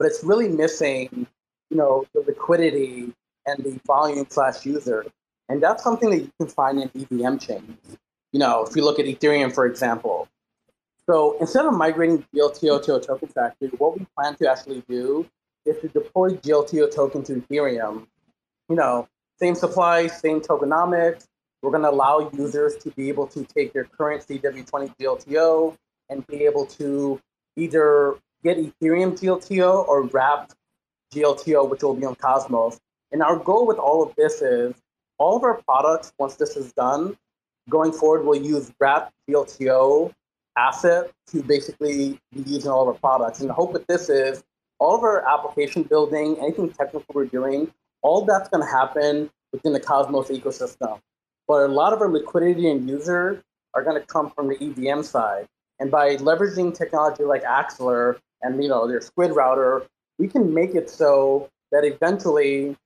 but it's really missing, you know, the liquidity and the volume slash user. And that's something that you can find in EVM chains. You know, if you look at Ethereum, for example. So instead of migrating GLTO to a token factory, what we plan to actually do is to deploy GLTO token to Ethereum. You know, same supply, same tokenomics. We're going to allow users to be able to take their current CW20 GLTO and be able to either get Ethereum GLTO or wrapped GLTO, which will be on Cosmos. And our goal with all of this is all of our products, once this is done, going forward, we'll use wrapped GLTO asset to basically be using all of our products. And the hope with this is all of our application building, anything technical we're doing, all that's going to happen within the Cosmos ecosystem. But a lot of our liquidity and users are going to come from the EVM side. And by leveraging technology like Axelar and you know their Squid router, we can make it so that eventually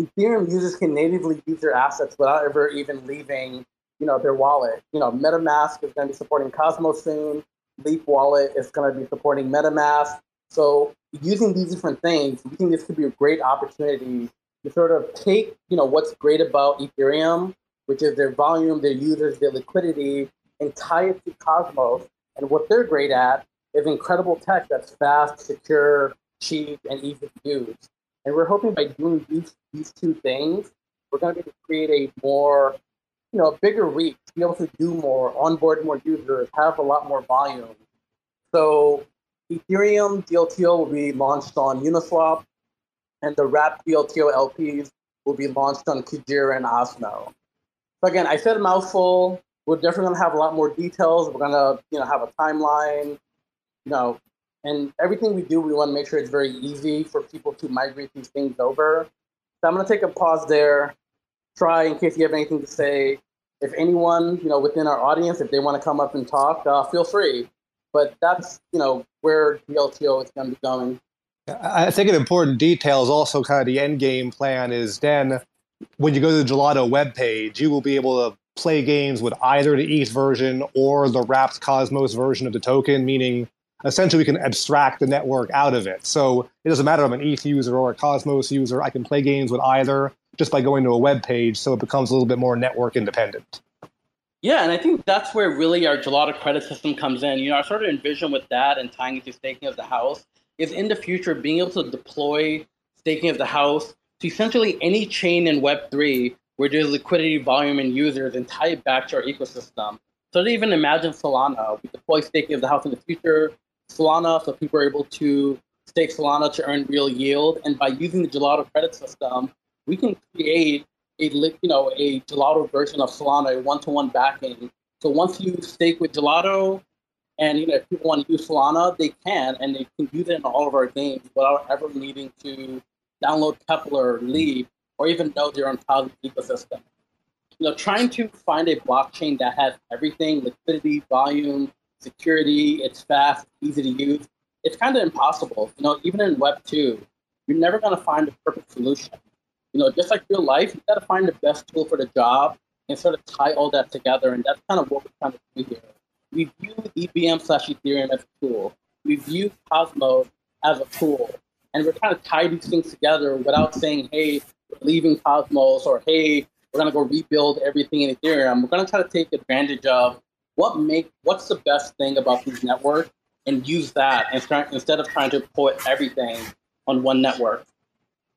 Ethereum users can natively use their assets without ever even leaving, you know, their wallet. You know, MetaMask is going to be supporting Cosmos soon. Leap Wallet is going to be supporting MetaMask. So using these different things, we think this could be a great opportunity to sort of take, you know, what's great about Ethereum, which is their volume, their users, their liquidity, and tie it to Cosmos. And what they're great at is incredible tech that's fast, secure, cheap, and easy to use. And we're hoping by doing these these two things, we're going to be able to create a more, you know, bigger reach, be able to do more, onboard more users, have a lot more volume. So Ethereum GLTO will be launched on Uniswap, and the wrapped GLTO LPs will be launched on Kujira and Osmo. So again, I said a mouthful. We're definitely gonna have a lot more details. We're gonna, you know, have a timeline, you know, and everything we do, we want to make sure it's very easy for people to migrate these things over. So I'm gonna take a pause there. Try in case you have anything to say. If anyone, you know, within our audience, if they want to come up and talk, uh, feel free. But that's, you know, where GLTO is going to be going. I think an important detail is also kind of the end game plan is then when you go to the Gelotto webpage, you will be able to play games with either the ETH version or the wrapped Cosmos version of the token, meaning essentially we can abstract the network out of it. So it doesn't matter if I'm an ETH user or a Cosmos user, I can play games with either just by going to a web page, so it becomes a little bit more network independent. Yeah, and I think that's where really our Gelotto credit system comes in. You know, our sort of envision with that and tying it to staking of the house is in the future being able to deploy staking of the house to essentially any chain in Web3 where there's liquidity, volume, and users and tie it back to our ecosystem. So to even imagine Solana, we deploy staking of the house in the future, Solana, so people are able to stake Solana to earn real yield. And by using the Gelotto credit system, we can create a you know a Gelotto version of Solana, a one-to-one backing. So once you stake with Gelotto, and you know, if people want to use Solana, they can, and they can do that in all of our games without ever needing to download Keplr, Leap, or even know they're on Cosmos ecosystem. You know, trying to find a blockchain that has everything: liquidity, volume, security. It's fast, easy to use. It's kind of impossible. You know, even in Web two, you're never going to find a perfect solution. You know, just like real life, you got to find the best tool for the job. and sort of tie all that together. And that's kind of what we're trying to do here. We view EVM slash Ethereum as a tool. We view Cosmos as a tool. And we're trying to tie these things together without saying, hey, we're leaving Cosmos or hey, we're gonna go rebuild everything in Ethereum. We're gonna try to take advantage of what make what's the best thing about these networks and use that and start, instead of trying to put everything on one network.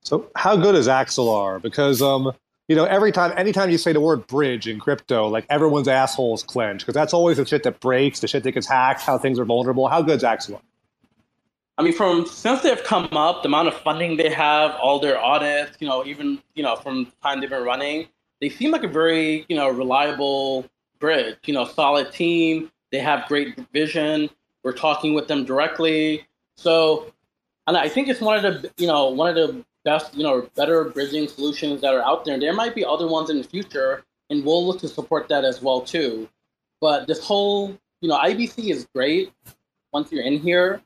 So how good is Axelar? Because um, you know, every time, anytime you say the word bridge in crypto, like everyone's assholes clench because that's always the shit that breaks, the shit that gets hacked, how things are vulnerable. How good's Axelar? I mean, from since they've come up, the amount of funding they have, all their audits, you know, even you know, from the time they've been running, they seem like a very you know reliable bridge. You know, solid team. They have great vision. We're talking with them directly. So, and I think it's one of the you know one of the best you know better bridging solutions that are out there. There might be other ones in the future, and we'll look to support that as well too. But this whole you know IBC is great once you're in here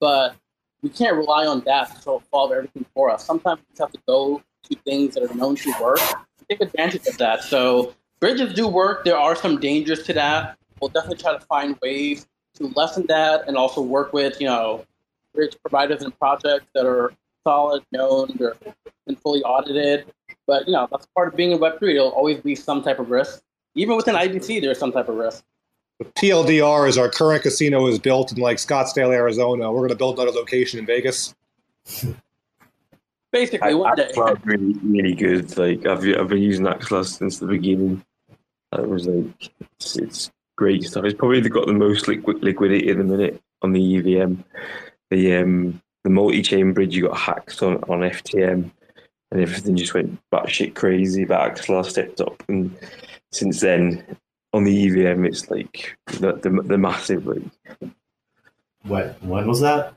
but we can't rely on that to solve everything for us. Sometimes we just have to go to things that are known to work, take advantage of that. So bridges do work. There are some dangers to that. We'll definitely try to find ways to lessen that and also work with, you know, bridge providers and projects that are solid, known, they're been fully audited. But you know, that's part of being in Web3. There'll always be some type of risk. Even within IBC, there's some type of risk. TLDR is our current casino is built in like Scottsdale, Arizona. We're going to build another location in Vegas. Basically, one day. Axelar really, really good. Like I've I've been using that class since the beginning. It was like it's, it's great stuff. It's probably got the most liquid liquidity in the minute on the EVM. The um the multi-chain bridge you got hacked on on FTM, and everything just went batshit crazy. But Axelar stepped up, and since then on the EVM, it's like the the, the massive like What? When was that?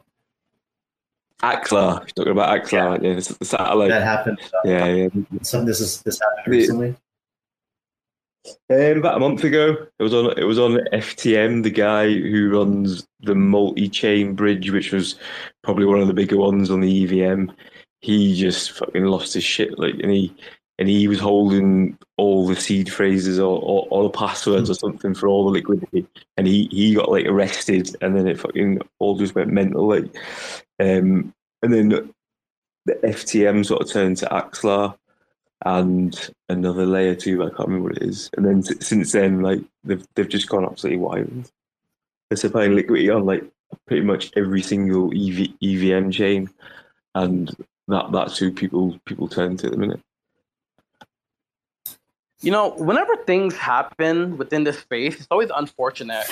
Axelar. You're talking about Axelar, yeah, the, the satellite. That happened. uh, yeah, yeah. Some this is this happened recently. Um, about a month ago, it was on it was on FTM. The guy who runs the multi-chain bridge, which was probably one of the bigger ones on the EVM, he just fucking lost his shit. Like, and he and he was holding all the seed phrases or, or, or the passwords or something for all the liquidity, and he he got like arrested, and then it fucking all just went mental. Like, um, and then the FTM sort of turned to Axelar and another layer two. I can't remember what it is. And then since then, like they've they've just gone absolutely wild. They're supplying liquidity on like pretty much every single EV, EVM chain, and that that's who people people turn to at the minute. You know, whenever things happen within this space, it's always unfortunate.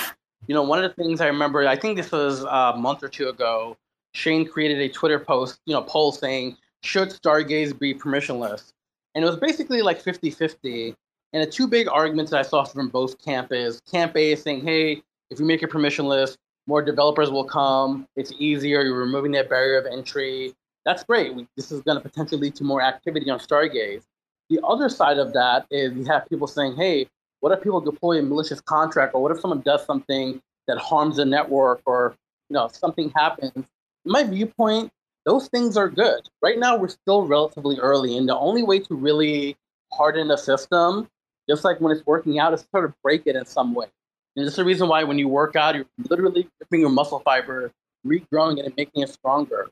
You know, one of the things I remember, I think this was uh, a month or two ago, Shane created a Twitter post, you know, poll saying, should Stargaze be permissionless? And it was basically like 50 50. And the two big arguments that I saw from both camp is Camp A is saying, hey, if you make it permissionless, more developers will come. It's easier. You're removing that barrier of entry. That's great. We, this is going to potentially lead to more activity on Stargaze. The other side of that is you have people saying, hey, what if people deploy a malicious contract or what if someone does something that harms the network or you know something happens my viewpoint those things are good. Right now we're still relatively early and the only way to really harden the system just like when it's working out is sort of break it in some way. And this is the reason why when you work out you're literally ripping your muscle fiber regrowing it and making it stronger.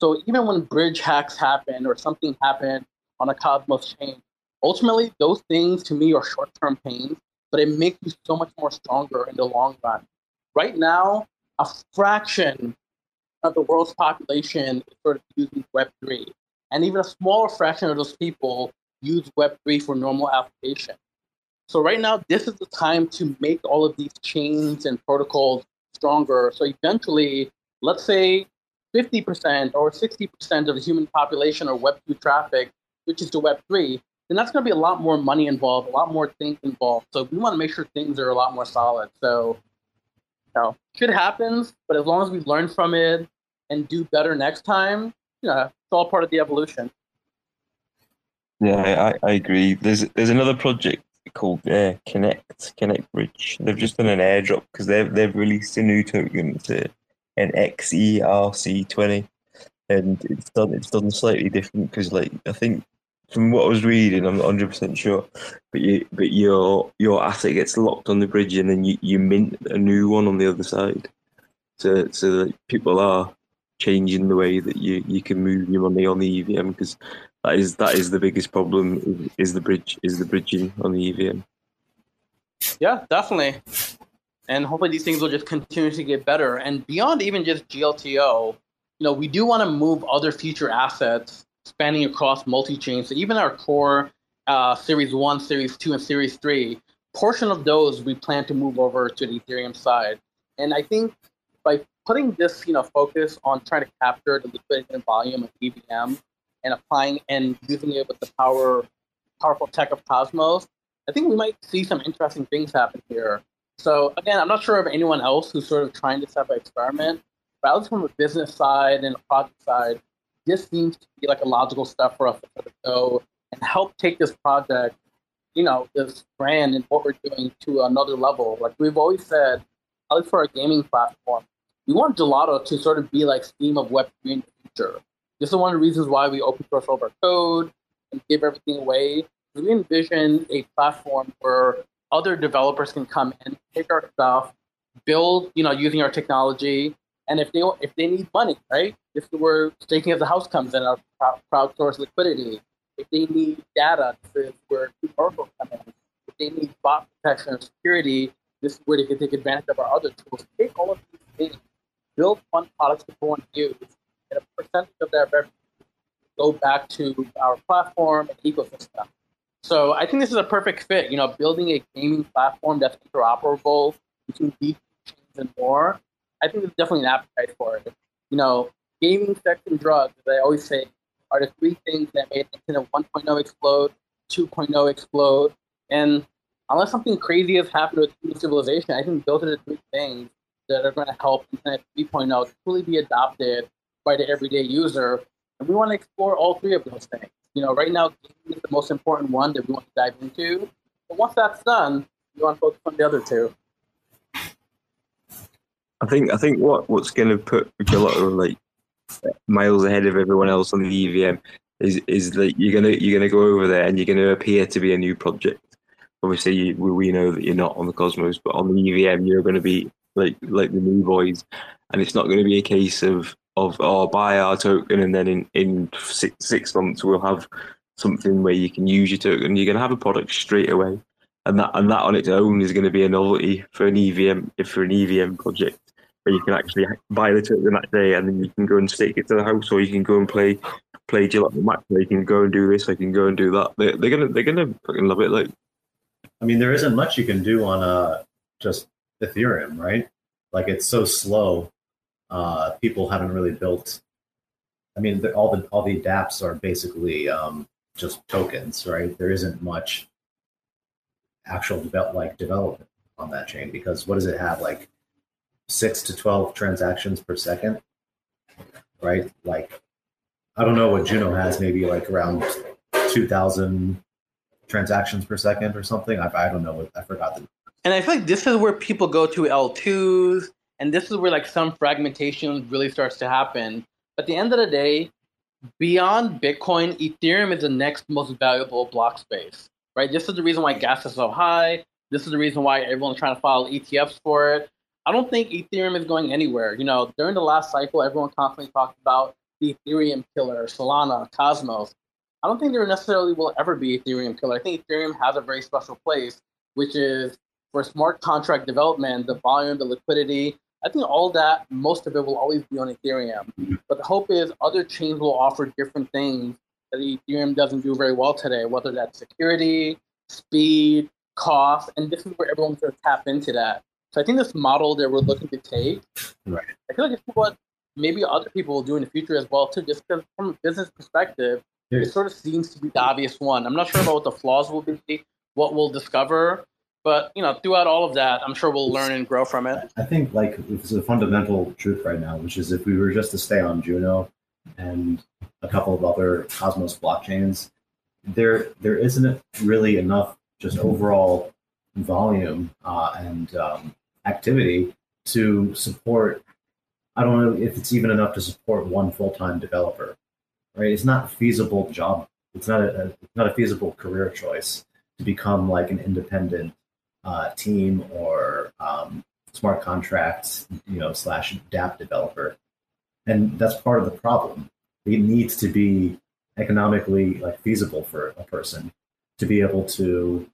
So even when bridge hacks happen or something happened on a cosmos chain ultimately those things to me are short-term pains but it makes you so much more stronger in the long run. Right now a fraction of the world's population sort of using web3 and even a smaller fraction of those people use web3 for normal application so right now this is the time to make all of these chains and protocols stronger so eventually let's say 50% or 60% of the human population or web2 traffic which is to web3 then that's going to be a lot more money involved, a lot more things involved. So we want to make sure things are a lot more solid. So, know, shit happens, but as long as we learn from it and do better next time, you know, it's all part of the evolution. Yeah, I, I agree. There's there's another project called uh, Connext Connext Bridge. They've just done an airdrop because they've they've released a new token to an XERC twenty, and it's done it's done slightly different because like I think from what I was reading, I'm not 100 percent sure, but you but your your asset gets locked on the bridge and then you, you mint a new one on the other side. So so that people are changing the way that you, you can move your money on the EVM because that is that is the biggest problem is, the bridge is the bridging on the EVM. Yeah, definitely. And hopefully these things will just continue to get better. And beyond even just GLTO, you know, we do want to move other future assets spanning across multi-chain. So even our core uh, Series 1, Series 2, and Series 3, portion of those we plan to move over to the Ethereum side. And I think by putting this, you know, focus on trying to capture the liquidity and volume of EVM and applying and using it with the power, powerful tech of Cosmos, I think we might see some interesting things happen here. So again, I'm not sure of anyone else who's sort of trying this type of experiment, but I was from a business side and a project side, this seems to be like a logical step for us to go and help take this project, you know, this brand and what we're doing to another level. Like we've always said, at least for our gaming platform, we want Gelotto to sort of be like Steam of Web3 in the future. This is one of the reasons why we open source all of our code and give everything away. We envision a platform where other developers can come and take our stuff, build, you know, using our technology, and if they if they need money, right? This is where staking as a house comes in, our crowdsource liquidity. If they need data, this is where Oracle come in. If they need bot protection or security, this is where they can take advantage of our other tools. Take all of these things, build fun products to go and use, and a percentage of that revenue go back to our platform and ecosystem. So I think this is a perfect fit. You know, building a gaming platform that's interoperable between these and more. I think there's definitely an appetite for it. You know, gaming, sex, and drugs, as I always say, are the three things that made Internet 1.0 explode, 2.0 explode, and unless something crazy has happened with civilization, I think those are the three things that are going to help Internet 3.0 truly be adopted by the everyday user. And we want to explore all three of those things. You know, right now, gaming is the most important one that we want to dive into. But once that's done, we want to focus on the other two. I think I think what what's going to put Gelotto like miles ahead of everyone else on the EVM is is that you're gonna you're gonna go over there and you're gonna appear to be a new project. Obviously, you, we know that you're not on the Cosmos, but on the EVM, you're going to be like like the new boys, and it's not going to be a case of of oh buy our token and then in in six six months we'll have something where you can use your token. You're going to have a product straight away, and that and that on its own is going to be a novelty for an EVM for an EVM project where you can actually buy the token that day and then you can go and stake it to the house, or you can go and play play Max. Or you can go and do this. I can go and do that. They, they're gonna they're gonna fucking love it. Like I mean, there isn't much you can do on uh, just Ethereum, right? Like it's so slow. Uh, people haven't really built. I mean, all the all the DApps are basically um, just tokens, right? There isn't much actual develop like development on that chain because what does it have? Like six to twelve transactions per second, right? Like I don't know what Juno has, maybe like around two thousand transactions per second or something. I, I don't know. What, I forgot the. And I feel like this is where people go to L2s, and this is where like some fragmentation really starts to happen. At the end of the day, beyond Bitcoin, Ethereum is the next most valuable block space, right? This is the reason why gas is so high. This is the reason why everyone's trying to file ETFs for it. I don't think Ethereum is going anywhere. You know, during the last cycle, everyone constantly talked about the Ethereum killer, Solana, Cosmos. I don't think there necessarily will ever be Ethereum killer. I think Ethereum has a very special place, which is for smart contract development, the volume, the liquidity. I think all that, most of it will always be on Ethereum. But the hope is other chains will offer different things that Ethereum doesn't do very well today, whether that's security, speed, cost, and this is where everyone's going to tap into that. So I think this model that we're looking to take, Right. I feel like it's what maybe other people will do in the future as well too. Just because from a business perspective, it sort of seems to be the obvious one. I'm not sure about what the flaws will be, what we'll discover, but you know, throughout all of that, I'm sure we'll learn and grow from it. I think like it's a fundamental truth right now, which is if we were just to stay on Juno and a couple of other Cosmos blockchains, there there isn't really enough just overall volume uh, and um, activity to support. I don't know if it's even enough to support one full time developer. Right? It's not a feasible job it's not a, not a feasible career choice to become like an independent uh, team or um, smart contracts, you know, slash DApp developer, and that's part of the problem. It needs to be economically like feasible for a person to be able to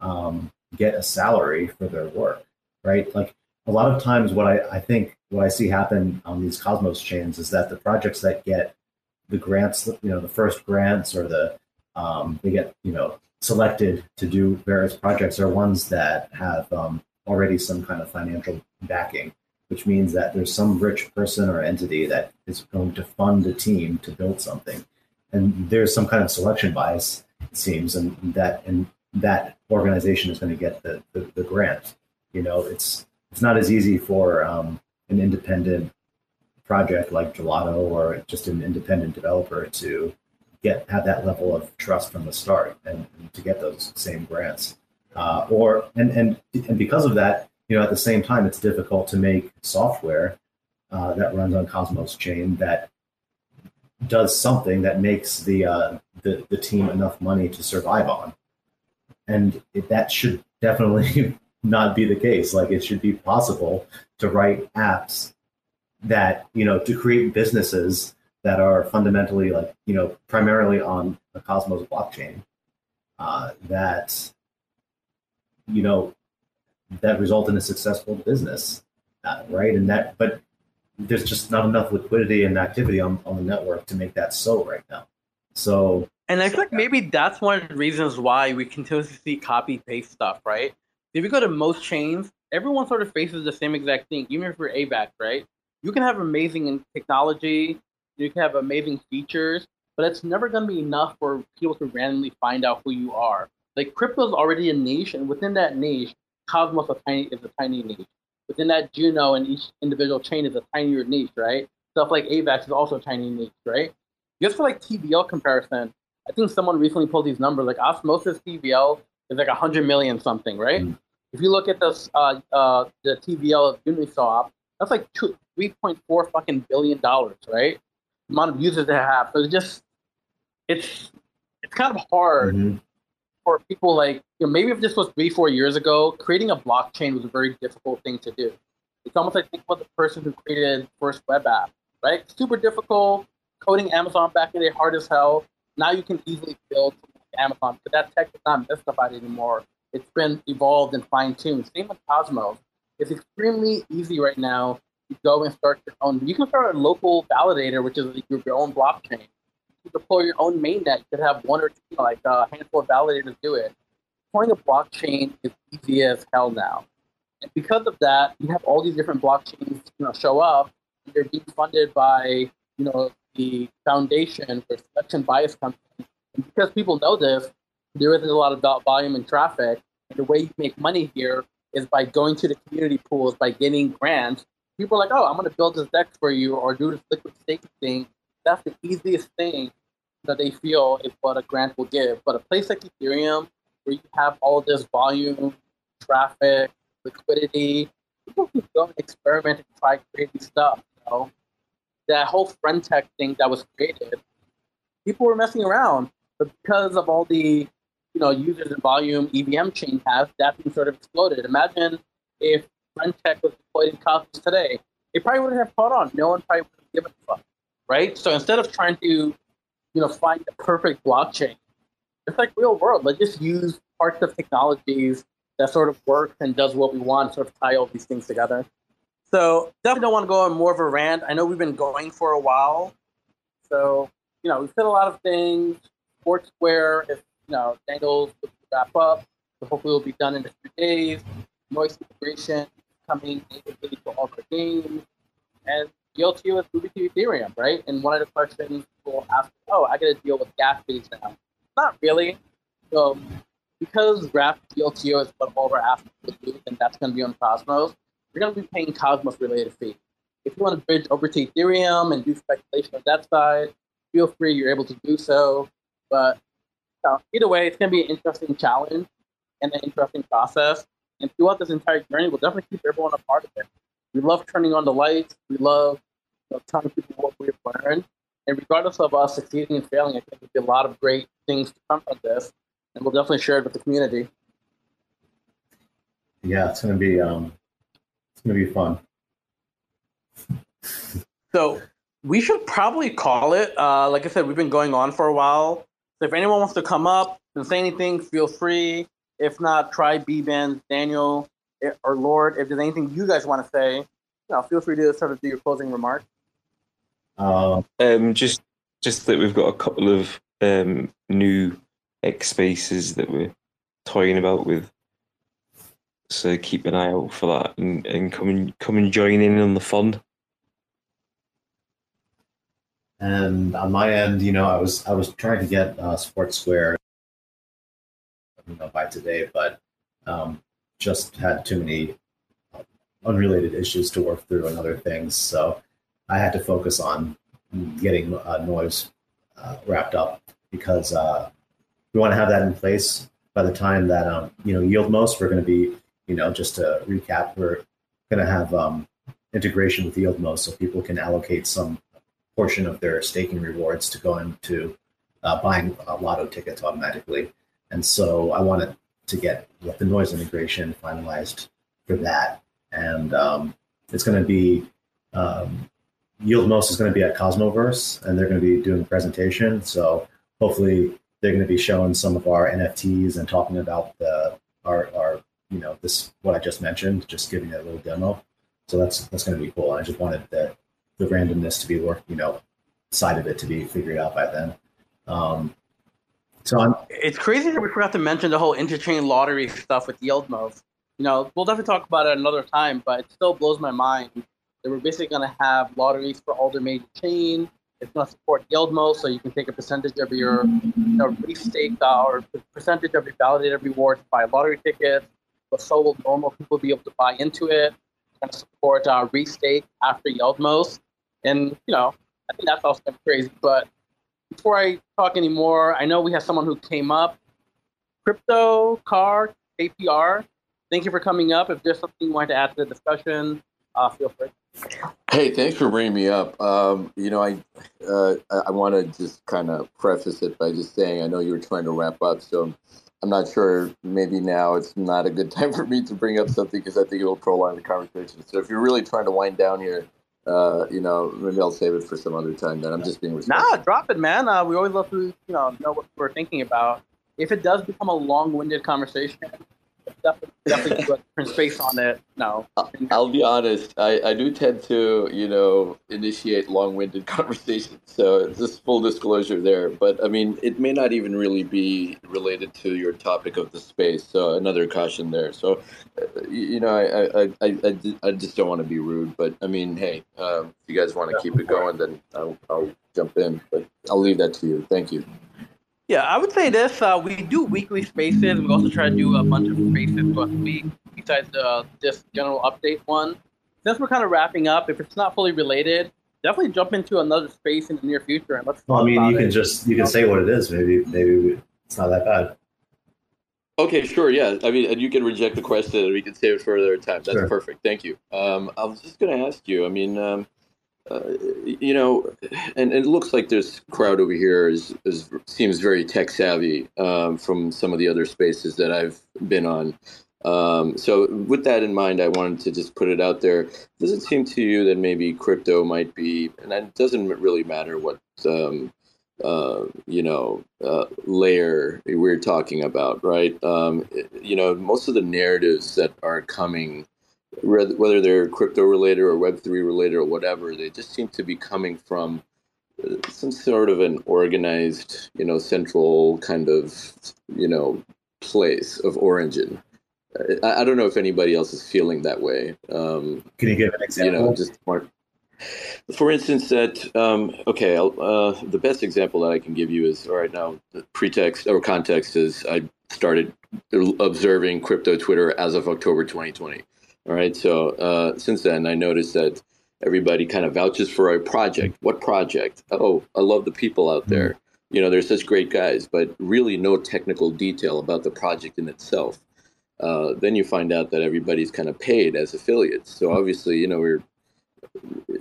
um, get a salary for their work, right? Like a lot of times, what I, I think what I see happen on these Cosmos chains is that the projects that get the grants, you know, the first grants or the um, they get you know selected to do various projects are ones that have um, already some kind of financial backing, which means that there's some rich person or entity that is going to fund a team to build something, and there's some kind of selection bias it seems, and that and that organization is going to get the, the, the grant. You know, it's it's not as easy for um, an independent project like Gelotto or just an independent developer to get have that level of trust from the start and, and to get those same grants. Uh, or and and and because of that, you know, at the same time, it's difficult to make software uh, that runs on Cosmos chain that does something that makes the uh, the the team enough money to survive on, and it, that should definitely not be the case. Like it should be possible to write apps that you know to create businesses that are fundamentally like you know primarily on the Cosmos blockchain uh, that you know that result in a successful business, uh, right? And that, but there's just not enough liquidity and activity on, on the network to make that so right now. So, and I think maybe that's one of the reasons why we continuously see copy paste stuff, right? If you go to most chains, everyone sort of faces the same exact thing, even if you're AVAX, right? You can have amazing technology, you can have amazing features, but it's never going to be enough for people to randomly find out who you are. Like crypto is already a niche, and within that niche, Cosmos a tiny, is a tiny niche. Within that, Juno and each individual chain is a tinier niche, right? Stuff like AVAX is also a tiny niche, right? Just for like TVL comparison, I think someone recently pulled these numbers. Like Osmosis TVL is like 100 million something, right? Mm. If you look at this, uh, uh, the TVL of Uniswap, that's like two, 3.4 fucking billion dollars, right? The amount of users they have. So it's just, it's, it's kind of hard mm-hmm for people like you know, maybe if this was three, four years ago, creating a blockchain was a very difficult thing to do. It's almost like think about the person who created first web app, right? Super difficult. Coding Amazon back in the day, hard as hell. Now you can easily build Amazon, but that tech is not mystified anymore. It's been evolved and fine tuned. Same with Cosmos. It's extremely easy right now to go and start your own. You can start a local validator, which is your, own blockchain You deploy your own mainnet, you could have one or two, like a handful of validators do it. Deploying a blockchain is easy as hell now. And because of that, you have all these different blockchains you know, show up. They're being funded by you know the foundation for selection bias company. And because people know this, there isn't a lot of volume and traffic. And the way you make money here is by going to the community pools, by getting grants. People are like, oh, I'm going to build this DEX for you or do this liquid staking thing that's the easiest thing that they feel is what a grant will give. But a place like Ethereum, where you have all this volume, traffic, liquidity, people can go and experiment and try crazy stuff. You know, that whole friend tech thing that was created, people were messing around, but because of all the you know users and volume EVM chain has, thing sort of exploded. Imagine if friend tech was deployed in Cosmos today, it probably wouldn't have caught on. No one probably would have given a fuck right? So instead of trying to, you know, find the perfect blockchain, it's like real world. Let's just use parts of technologies that sort of works and does what we want, sort of tie all these things together. So definitely don't want to go on more of a rant. I know we've been going for a while. So, you know, we've said a lot of things. Sports Square, if, you know, will wrap up. So hopefully it'll be done in a few days. Nois integration coming natively to all the games. And GLTO is moving to Ethereum, right? And one of the questions people ask, oh, I got to deal with gas fees now. Not really. So because Graph GLTO is what all our assets will do, and that's going to be on Cosmos, you're going to be paying Cosmos related fees. If you want to bridge over to Ethereum and do speculation on that side, feel free, you're able to do so. But either way, it's going to be an interesting challenge and an interesting process. And throughout this entire journey, we'll definitely keep everyone a part of it. We love turning on the lights. We love you know, telling people what we've learned. And regardless of us succeeding and failing, I think there'll be a lot of great things to come from this, and we'll definitely share it with the community. Yeah, it's gonna be um, it's gonna be fun. So we should probably call it. Uh, like I said, we've been going on for a while. So if anyone wants to come up and say anything, feel free. If not, try B Ben, Daniel, eh, or Lord. If there's anything you guys want to say, you know, feel free to sort of do your closing remarks. Um, Um, just just that we've got a couple of um, new X spaces that we're toying about with. So keep an eye out for that and, and come and come and join in on the fun. And on my end, you know, I was I was trying to get uh, Sports Square, you know, by today, but um, just had too many unrelated issues to work through and other things, so I had to focus on getting uh, Nois uh, wrapped up because uh, we want to have that in place by the time that um, you know Yieldmos. We're going to be, you know, just to recap, we're going to have um, integration with Yieldmos, so people can allocate some portion of their staking rewards to go into uh, buying uh, lotto tickets automatically. And so I wanted to get the Nois integration finalized for that. And um, it's going to be um, Yieldmos is going to be at Cosmoverse, and they're going to be doing a presentation. So hopefully they're going to be showing some of our NFTs and talking about the our, our you know this what I just mentioned, just giving a little demo. So that's that's going to be cool. I just wanted the the randomness to be work, you know, side of it to be figured out by then. Um, so I'm It's crazy that we forgot to mention the whole interchain lottery stuff with Yieldmos. You know, we'll definitely talk about it another time, but it still blows my mind that we're basically going to have lotteries for all the major chain. It's going to support Yieldmos, so you can take a percentage of your you know, restake uh, or percentage of your validated rewards to buy a lottery tickets. But so will normal people be able to buy into it. To support uh, restake after Yieldmos. And, you know, I think that's also crazy. But before I talk anymore, I know we have someone who came up. Crypto, car, APR. Thank you for coming up. If there's something you want to add to the discussion, uh, feel free. Hey, thanks for bringing me up. Um, you know, I uh, I, I want to just kind of preface it by just saying I know you were trying to wrap up, so I'm not sure. Maybe now it's not a good time for me to bring up something because I think it will prolong the conversation. So if you're really trying to wind down here, uh, you know, maybe I'll save it for some other time. Then I'm just being respectful. Nah, drop it, man. Uh, we always love to, you know, know what we're thinking about. If it does become a long-winded conversation, definitely, definitely do a different space on it. No, I'll be honest. I, I do tend to, you know, initiate long-winded conversations. So just full disclosure there. But I mean, it may not even really be related to your topic of the space. So another caution there. So, uh, you know, I I, I, I, I just don't want to be rude. But I mean, hey, um, if you guys want to keep it going, then I'll, I'll jump in. But I'll leave that to you. Thank you. Yeah, I would say this. Uh, we do weekly spaces. We also try to do a bunch of spaces throughout the week besides uh, this general update one. Since we're kind of wrapping up, if it's not fully related, definitely jump into another space in the near future and let's talk well, I mean, about you can it. just you can say what it is. Maybe maybe we, it's not that bad. Okay, sure. Yeah, I mean, and you can reject the question, and we can save it for another time. That's Sure. perfect. Thank you. Um, I was just going to ask you. I mean, um, uh, you know, and, and it looks like this crowd over here is, is seems very tech savvy um, from some of the other spaces that I've been on. Um, so, with that in mind, I wanted to just put it out there. Does it seem to you that maybe crypto might be, and it doesn't really matter what um, uh, you know uh, layer we're talking about, right? Um, you know, most of the narratives that are coming, whether they're crypto related or Web three related or whatever, they just seem to be coming from uh, some sort of an organized, you know, central kind of, you know, place of origin. I, I don't know if anybody else is feeling that way. Um, Can you give an you example? know, just more. For instance, that um, okay, I'll, uh, the best example that I can give you is all right now. The pretext or context is I started observing crypto Twitter as of October 2020. All right, so uh, since then I noticed that everybody kind of vouches for a project. What project? Oh, I love the people out there. You know, they're such great guys, but really no technical detail about the project in itself. Uh, then you find out that everybody's kind of paid as affiliates. So obviously, you know, we're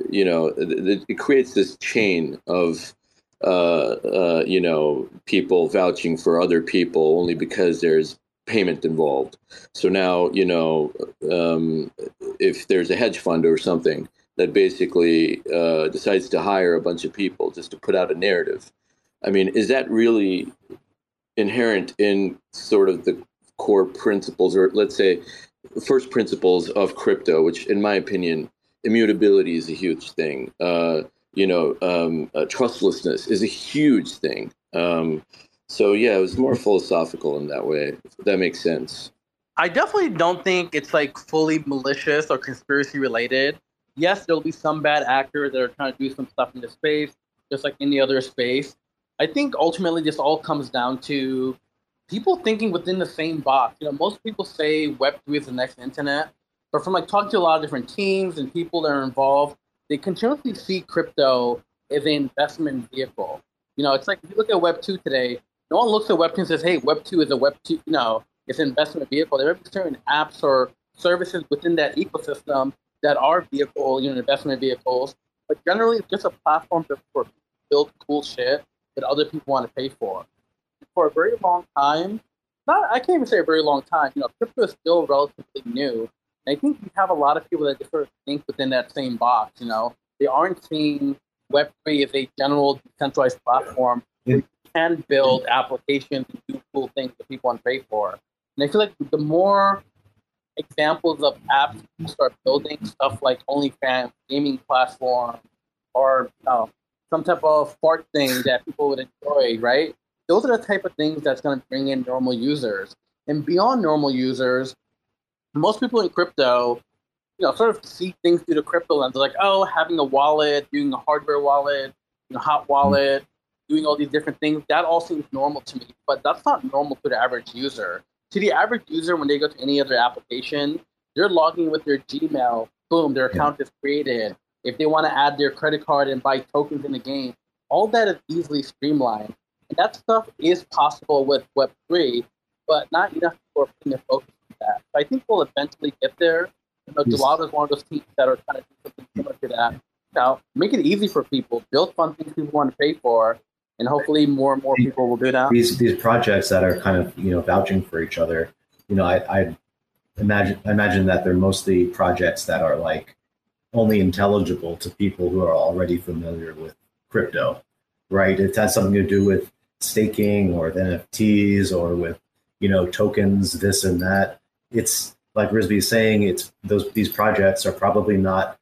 you know, it, it creates this chain of, uh, uh, you know, people vouching for other people only because there's payment involved. So now, you know, um, if there's a hedge fund or something that basically uh, decides to hire a bunch of people just to put out a narrative, I mean, is that really inherent in sort of the core principles, or let's say, first principles of crypto, which, in my opinion, immutability is a huge thing. Uh, you know, um, uh, trustlessness is a huge thing. Um, so yeah, it was more philosophical in that way. That makes sense. I definitely don't think it's like fully malicious or conspiracy related. Yes, there'll be some bad actors that are trying to do some stuff in the space, just like any other space. I think ultimately this all comes down to people thinking within the same box. You know, most people say Web three is the next internet, but from like talking to a lot of different teams and people that are involved, they continuously see crypto as an investment vehicle. You know, it's like if you look at Web two today, no one looks at Web two and says, "Hey, Web two is a Web two. You know, it's an investment vehicle." There are certain apps or services within that ecosystem that are vehicle, you know, investment vehicles. But generally, it's just a platform for build cool shit that other people want to pay for. For a very long time, not I can't even say a very long time. You know, crypto is still relatively new, and I think you have a lot of people that just sort of think within that same box. You know, they aren't seeing Web three as a general decentralized platform you can build applications and do cool things that people want to pay for. And I feel like the more examples of apps you start building, stuff like OnlyFans, gaming platform, or know, some type of fart thing that people would enjoy, right? Those are the type of things that's going to bring in normal users. And beyond normal users, most people in crypto, you know, sort of see things through the crypto lens. They're like, oh, having a wallet, doing a hardware wallet, know, hot mm-hmm. wallet, doing all these different things, that all seems normal to me. But that's not normal to the average user. To the average user, when they go to any other application, they're logging with their Gmail. Boom, their account is created if they want to add their credit card and buy tokens in the game, all that is easily streamlined. And that stuff is possible with Web3, but not enough people are putting their focus on that. So I think we'll eventually get there. You know, Gelotto is one of those teams that are trying to do something similar to that. Now, make it easy for people, build fun things people want to pay for, and hopefully more and more people will do that. These these projects that are kind of you know vouching for each other, you know, I, I imagine I imagine that they're mostly projects that are like only intelligible to people who are already familiar with crypto, right? It has something to do with staking or with NFTs or with you know tokens, this and that. It's like Rizbe is saying, it's those these projects are probably not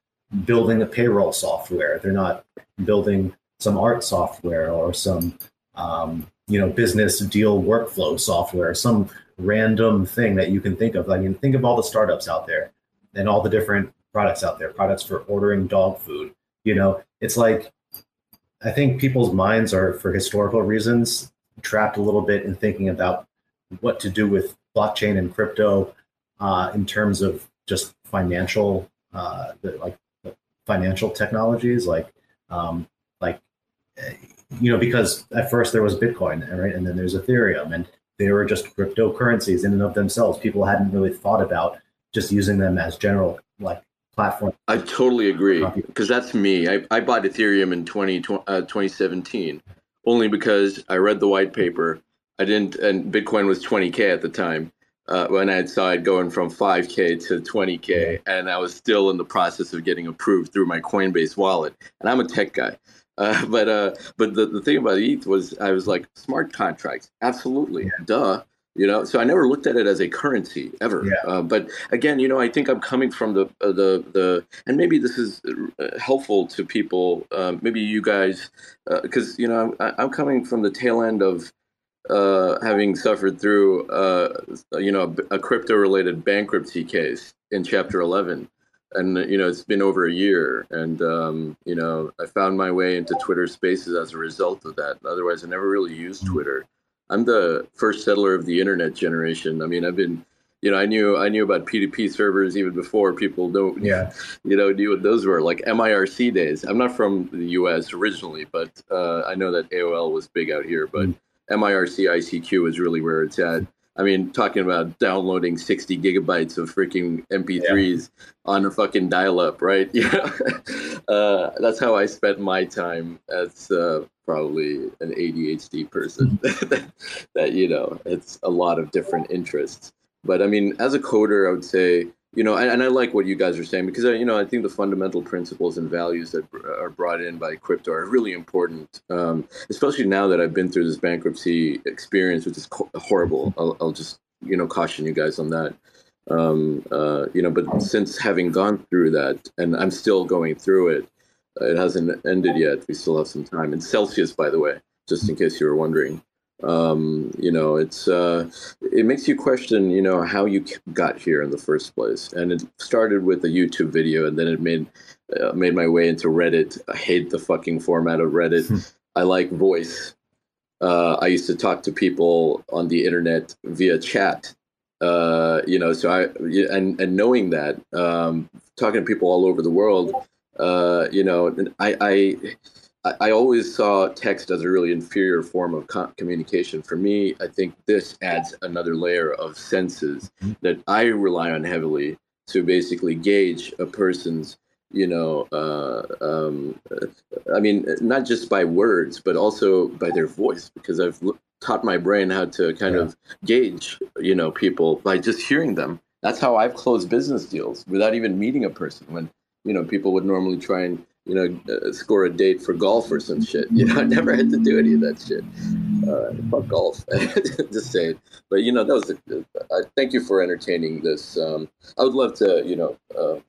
building a payroll software. They're not building some art software or some um, you know business deal workflow software, some random thing that you can think of. I mean, think of all the startups out there and all the different products out there, products for ordering dog food. You know, it's like I think people's minds are, for historical reasons, trapped a little bit in thinking about what to do with blockchain and crypto uh, in terms of just financial, uh, the, like financial technologies, like um, like you know, because at first there was Bitcoin, right, and then there's Ethereum, and they were just cryptocurrencies in and of themselves. People hadn't really thought about just using them as general like platform. I totally agree because that's me. I, I bought Ethereum in 20, uh, 2017 only because I read the white paper. I didn't, and Bitcoin was 20K at the time uh, when I saw it going from 5K to 20K. And I was still in the process of getting approved through my Coinbase wallet. And I'm a tech guy. Uh, but uh, but the, the thing about ETH was I was like smart contracts, absolutely, yeah. duh you know so i never looked at it as a currency ever yeah. uh, but again you know i think i'm coming from the uh, the the and maybe this is uh, helpful to people uh, maybe you guys because uh, you know I'm, I'm, coming from the tail end of uh, having suffered through you know a, a crypto related bankruptcy case in chapter 11 and you know it's been over a year and um, you know i found my way into twitter spaces as a result of that otherwise i never really used mm-hmm. twitter I'm the first settler of the internet generation. I mean, I've been, you know, I knew I knew about P2P servers even before people know, yeah, you know, knew what those were, like MIRC days. I'm not from the U.S. originally, but uh, I know that AOL was big out here. But. MIRC ICQ is really where it's at. I mean, talking about downloading 60 gigabytes of freaking MP3s on a fucking dial-up, right? Yeah, uh, that's how I spent my time as uh, probably an ADHD person. that you know, it's a lot of different interests. But I mean, as a coder, I would say you know, and, and, I like what you guys are saying because you know I think the fundamental principles and values that are brought in by crypto are really important, um, especially now that I've been through this bankruptcy experience, which is horrible. I'll, I'll, just you know caution you guys on that. Um, uh, you know, but since having gone through that, and I'm still going through it, it hasn't ended yet. We still have some time. And Celsius, by the way, just in case you were wondering um, you know it's uh, it makes you question you know how you got here in the first place. And it started with a youtube video and then it made uh, made my way into reddit. I hate the fucking format of reddit. Hmm. i like voice. Uh, i used to talk to people on the internet via chat. Uh, you know so i and and knowing that um, talking to people all over the world uh, you know i i I, always saw text as a really inferior form of co- communication. For me, I think this adds another layer of senses mm-hmm. that I rely on heavily to basically gauge a person's, you know, uh, um, uh, I mean, not just by words, but also by their voice, because I've taught my brain how to kind yeah. of gauge, you know, people by just hearing them. That's how I've closed business deals without even meeting a person. When you know people would normally try and you know, uh, score a date for golf or some shit. You know, I never had to do any of that shit. Uh, fuck golf, just saying. But you know, that was. A, uh, thank you for entertaining this. Um, I would love to, you know. Uh,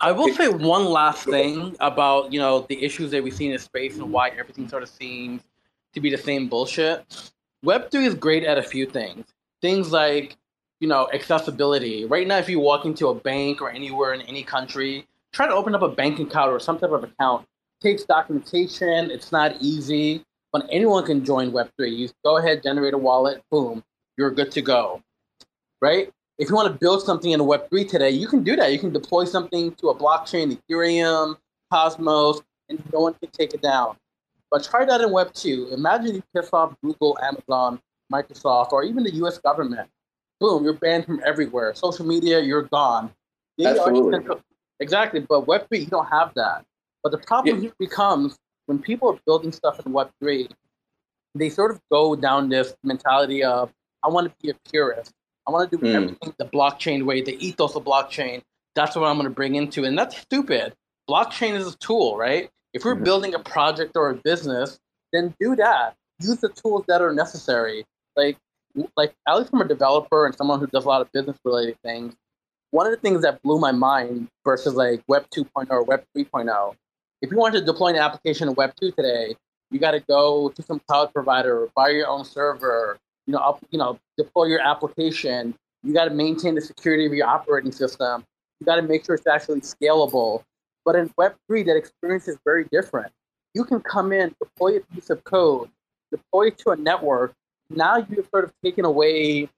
I will say one last thing about you know the issues that we see in the space and why everything sort of seems to be the same bullshit. Web three is great at a few things. Things like you know accessibility. Right now, if you walk into a bank or anywhere in any country, try to open up a bank account or some type of account takes documentation. It's not easy, but anyone can join Web3. You go ahead, generate a wallet, boom, you're good to go. Right? If you want to build something in Web3 today, you can do that. You can deploy something to a blockchain, Ethereum, Cosmos, and no one can take it down. But try that in Web2. Imagine you piss off Google, Amazon, Microsoft, or even the US government. Boom, you're banned from everywhere. Social media, you're gone. They Absolutely. Exactly, but Web three you don't have that. But the problem yeah. becomes when people are building stuff in Web three, they sort of go down this mentality of I want to be a purist. I want to do mm. everything the blockchain way, the ethos of blockchain. That's what I'm going to bring into, and that's stupid. Blockchain is a tool, right? If we're mm-hmm. building a project or a business, then do that. Use the tools that are necessary. Like, like at least from a developer and someone who does a lot of business related things, one of the things that blew my mind versus like Web 2.0 or Web 3.0, if you want to deploy an application in Web 2 today, you got to go to some cloud provider, buy your own server, you know, up, you know, deploy your application. You got to maintain the security of your operating system. You got to make sure it's actually scalable. But in Web 3, that experience is very different. You can come in, deploy a piece of code, deploy it to a network. Now you've sort of taken away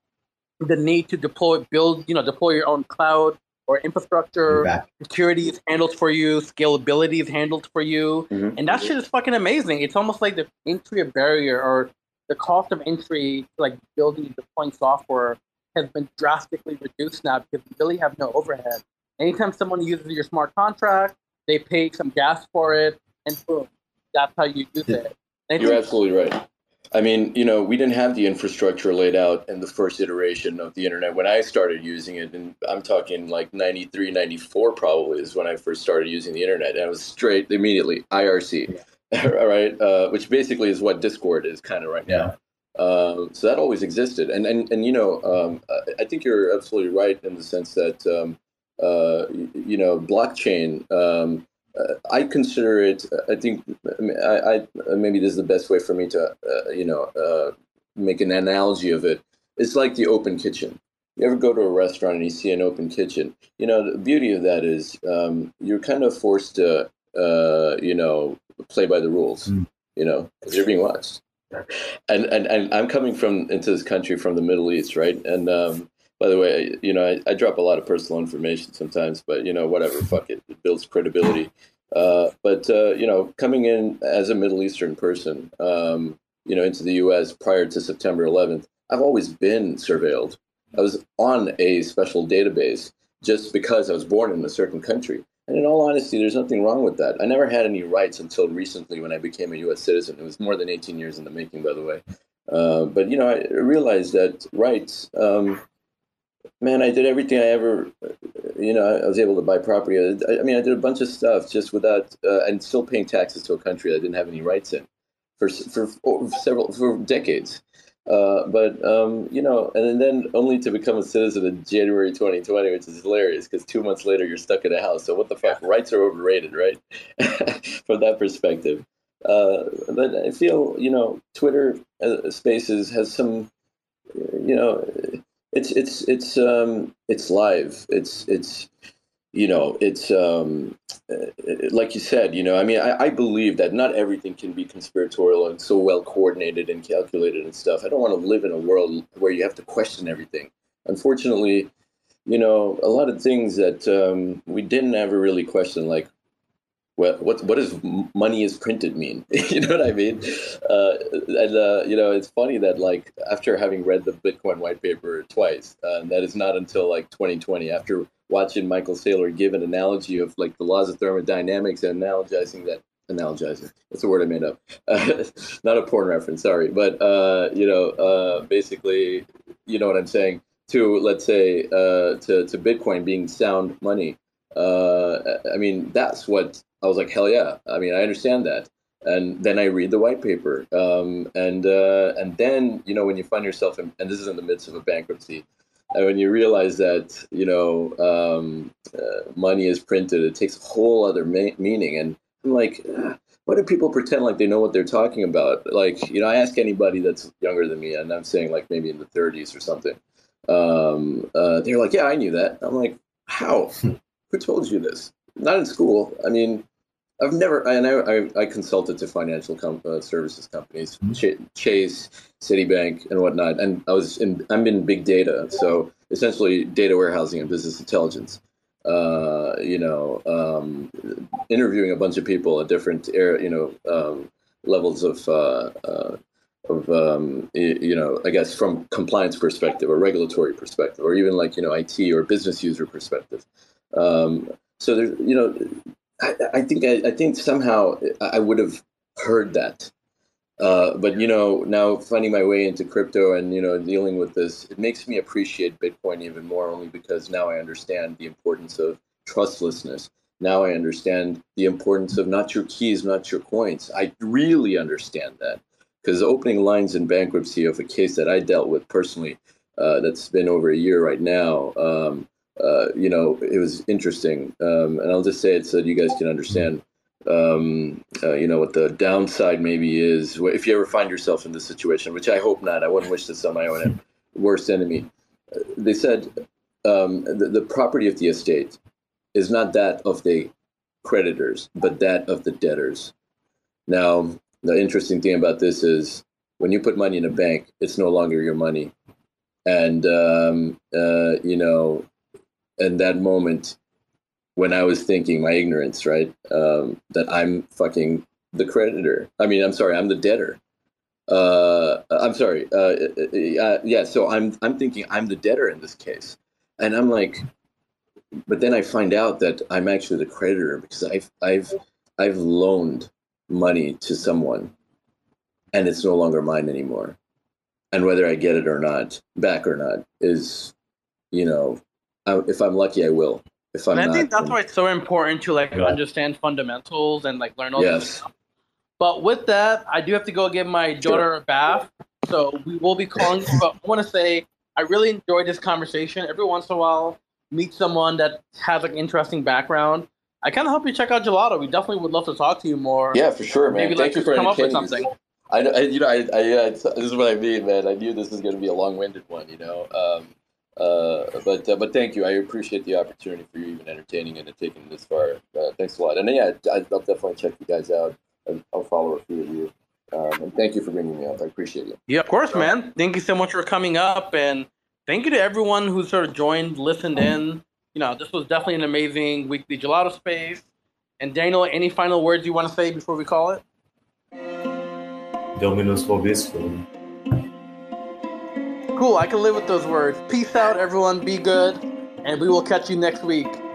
the need to deploy, build, you know, deploy your own cloud or infrastructure. Security is handled for you. Scalability is handled for you, mm-hmm. and that shit is fucking amazing. It's almost like the entry barrier or the cost of entry to like building deploying software has been drastically reduced now because you really have no overhead. Anytime someone uses your smart contract, they pay some gas for it, and boom, that's how you use it. You're absolutely right. I mean, you know, we didn't have the infrastructure laid out in the first iteration of the internet when I started using it. And I'm talking like 93, 94 probably is when I first started using the internet. And I was straight immediately IRC, yeah. right? Uh, which basically is what Discord is kind of right now. Um, so that always existed. And, and, and you know, um, I think you're absolutely right in the sense that, um, uh, you know, blockchain um, I consider it. I think I, I, maybe this is the best way for me to uh, you know uh, make an analogy of it. It's like the open kitchen. You ever go to a restaurant and you see an open kitchen? You know the beauty of that is um, you're kind of forced to uh, you know play by the rules. Mm. You know because you're being watched. And, and and I'm coming from into this country from the Middle East, right? And um, by the way, you know, I, I, drop a lot of personal information sometimes, but you know, whatever, fuck it, it builds credibility. Uh, but uh, you know, coming in as a Middle Eastern person, um, you know, into the U.S. prior to September 11th, I've always been surveilled. I was on a special database just because I was born in a certain country. And in all honesty, there's nothing wrong with that. I never had any rights until recently when I became a U.S. citizen. It was more than 18 years in the making, by the way. Uh, but you know, I realized that rights. Um, man, I did everything I ever. You know, I was able to buy property. I, I mean, I did a bunch of stuff just without, uh, and still paying taxes to a country I didn't have any rights in for for, for several for decades. Uh, but um, you know, and then only to become a citizen in January 2020, which is hilarious because two months later you're stuck in a house. So what the fuck? Rights are overrated, right? From that perspective. Uh, but I feel you know, Twitter uh, Spaces has some, you know, it's it's it's um, it's live. It's it's you know, it's um, uh, like you said, you know, I mean, I, I, believe that not everything can be conspiratorial and so well coordinated and calculated and stuff. I don't want to live in a world where you have to question everything. Unfortunately, you know, a lot of things that um, we didn't ever really question, like what what what does money is printed mean? you know what I mean? Uh, and uh, you know, it's funny that like after having read the Bitcoin white paper twice, uh, that is not until like 2020 after watching Michael Saylor give an analogy of like the laws of thermodynamics and analogizing that analogizing. That's a word I made up. Not a porn reference, sorry, but uh, you know, uh, basically, you know what I'm saying. To let's say uh, to to Bitcoin being sound money. Uh, I mean, that's what I was like. Hell yeah! I mean, I understand that. And then I read the white paper, um, and uh, and then you know when you find yourself in, and this is in the midst of a bankruptcy, and when you realize that you know um, uh, money is printed, it takes a whole other ma- meaning. And I'm like, why do people pretend like they know what they're talking about? Like, you know, I ask anybody that's younger than me, and I'm saying like maybe in the 30s or something. Um, uh, they're like, yeah, I knew that. I'm like, how? Who told you this? Not in school. I mean, I've never, and I, I, I consulted to financial com- uh, services companies, mm-hmm. Ch- Chase, Citibank, and whatnot. And I was in, I'm in big data, so essentially data warehousing and business intelligence. Uh, you know, um, interviewing a bunch of people at different, air, you know, um, levels of, uh, uh, of um, you know, I guess from compliance perspective or regulatory perspective, or even like you know, IT or business user perspective. Um, so there's, you know, I, I think I, I, think somehow I would have heard that. Uh, but you know, now finding my way into crypto and you know dealing with this, it makes me appreciate Bitcoin even more. Only because now I understand the importance of trustlessness. Now I understand the importance of not your keys, not your coins. I really understand that because opening lines in bankruptcy of a case that I dealt with personally, uh, that's been over a year right now. Um, uh, you know, it was interesting. Um, and I'll just say it so you guys can understand, um, uh, you know, what the downside maybe is if you ever find yourself in this situation, which I hope not. I wouldn't wish this on my own worst enemy. Uh, they said um, the, the property of the estate is not that of the creditors, but that of the debtors. Now, the interesting thing about this is when you put money in a bank, it's no longer your money. And, um, uh, you know, in that moment when I was thinking my ignorance, right? Um, that I'm fucking the creditor. I mean, I'm sorry, I'm the debtor. Uh, I'm sorry. Uh, uh, uh, yeah, so I'm I'm thinking I'm the debtor in this case, and I'm like, but then I find out that I'm actually the creditor because I've I've I've loaned money to someone, and it's no longer mine anymore, and whether I get it or not, back or not, is, you know, if I'm lucky, I will. If I'm and I think that's why it's so important to like yeah. understand fundamentals and like learn all yes. this stuff. But with that, I do have to go give my daughter a bath. So we will be calling you. But I want to say I really enjoyed this conversation. Every once in a while, meet someone that has like interesting background. I kind of hope you check out Gelotto. We definitely would love to talk to you more. Yeah, for sure, man. Maybe Thank like you for come up with something. I, I, you know, I, I, uh, this is what I mean, man. I knew this was going to be a long-winded one, you know. Um, uh, but uh, but thank you. I appreciate the opportunity for you even entertaining it and taking it this far. Uh, thanks a lot. And yeah, I, will definitely check you guys out. I'll follow a few of you. Um, and thank you for bringing me up. I appreciate you. Yeah, of course, man. Thank you so much for coming up, and thank you to everyone who sort of joined, listened in. You know, this was definitely an amazing weekly Gelotto space. And Daniel, any final words you want to say before we call it? Dominus vobiscum. Cool. I can live with those words. Peace out, everyone. Be good, and we will catch you next week.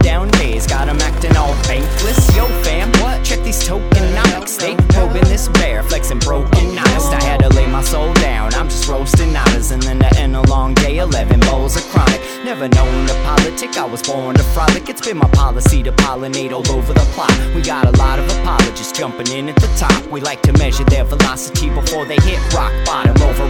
down days, got 'em acting all bankless. Yo, fam, what? Check these tokenomics. They probing this bear, flexing broken honest. I had to lay my soul down. I'm just roasting honors, and then to end a long day, 11 bowls of chronic. Never known the politic, I was born to frolic. It's been my policy to pollinate all over the plot. We got a lot of apologists jumping in at the top. We like to measure their velocity before they hit rock bottom over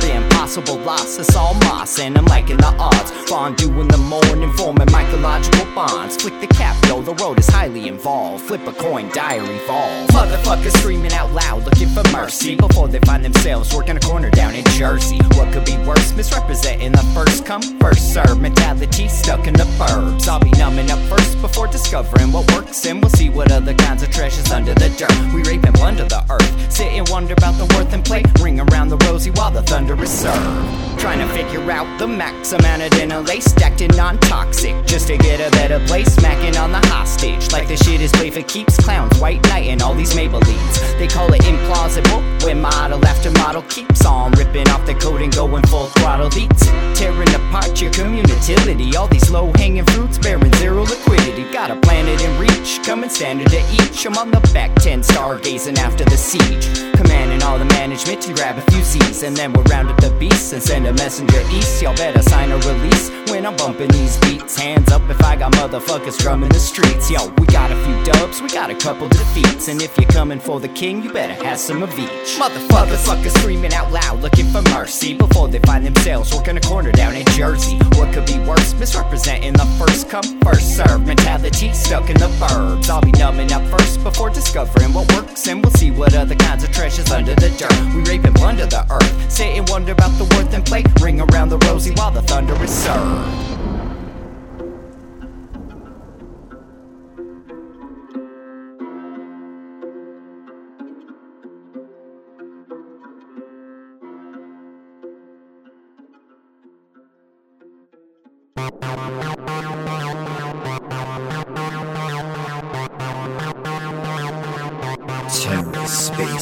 impossible loss. It's all moss, and I'm liking the odds. Fondue in the morning, forming mycological bonds. Flick the cap, yo, the road is highly involved. Flip a coin, diary evolve. Motherfuckers screaming out loud, looking for mercy before they find themselves working a corner down in Jersey. What could be worse? Misrepresenting the first come, first serve mentality stuck in the burbs. I'll be numbing up first before discovering what works, and we'll see what other kinds of treasures under the dirt. We rape and plunder the earth, sit and wonder about the worth and play, ring around the rosy while the thunder is served. Trying to figure out the max amount of lace stacked in non-toxic, just to get a better place. Smacking on the hostage, like the shit is played for keeps. Clowns, white knight, and all these Maybellines. They call it implausible when model after model keeps on ripping off the coat and going full throttle beats, tearing apart your community. All these low-hanging fruits bearing zero liquidity. Got a planet in reach, coming standard to each. I'm on the back ten, stargazing after the siege, commanding all the management to grab a few Z's, and then we'll round up the beasts and send a messenger east. Y'all better sign a release when I'm bumping these beats. Hands up if I got motherfuckers drumming the streets. Yo, we got a few dubs, we got a couple defeats, and if you're coming for the king, you better have some of each. Motherfuckers, fuckers screaming out loud, looking for mercy before they find themselves working a corner down in Jersey. What could be worse? Misrepresenting the first come, first serve mentality stuck in the burbs. I'll be numbing up first before discovering what works, and we'll see what other kinds of treasures under the dirt. We rape and plunder the earth, sit and wonder about the worth and play, ring around the rosy while the thunder is served.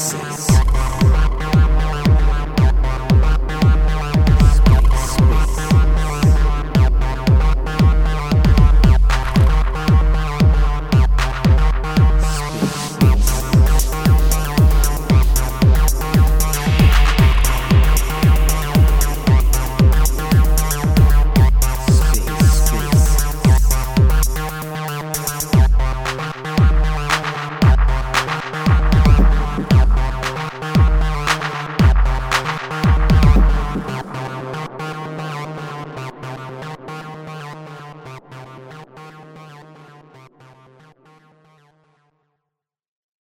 TerraSpaces.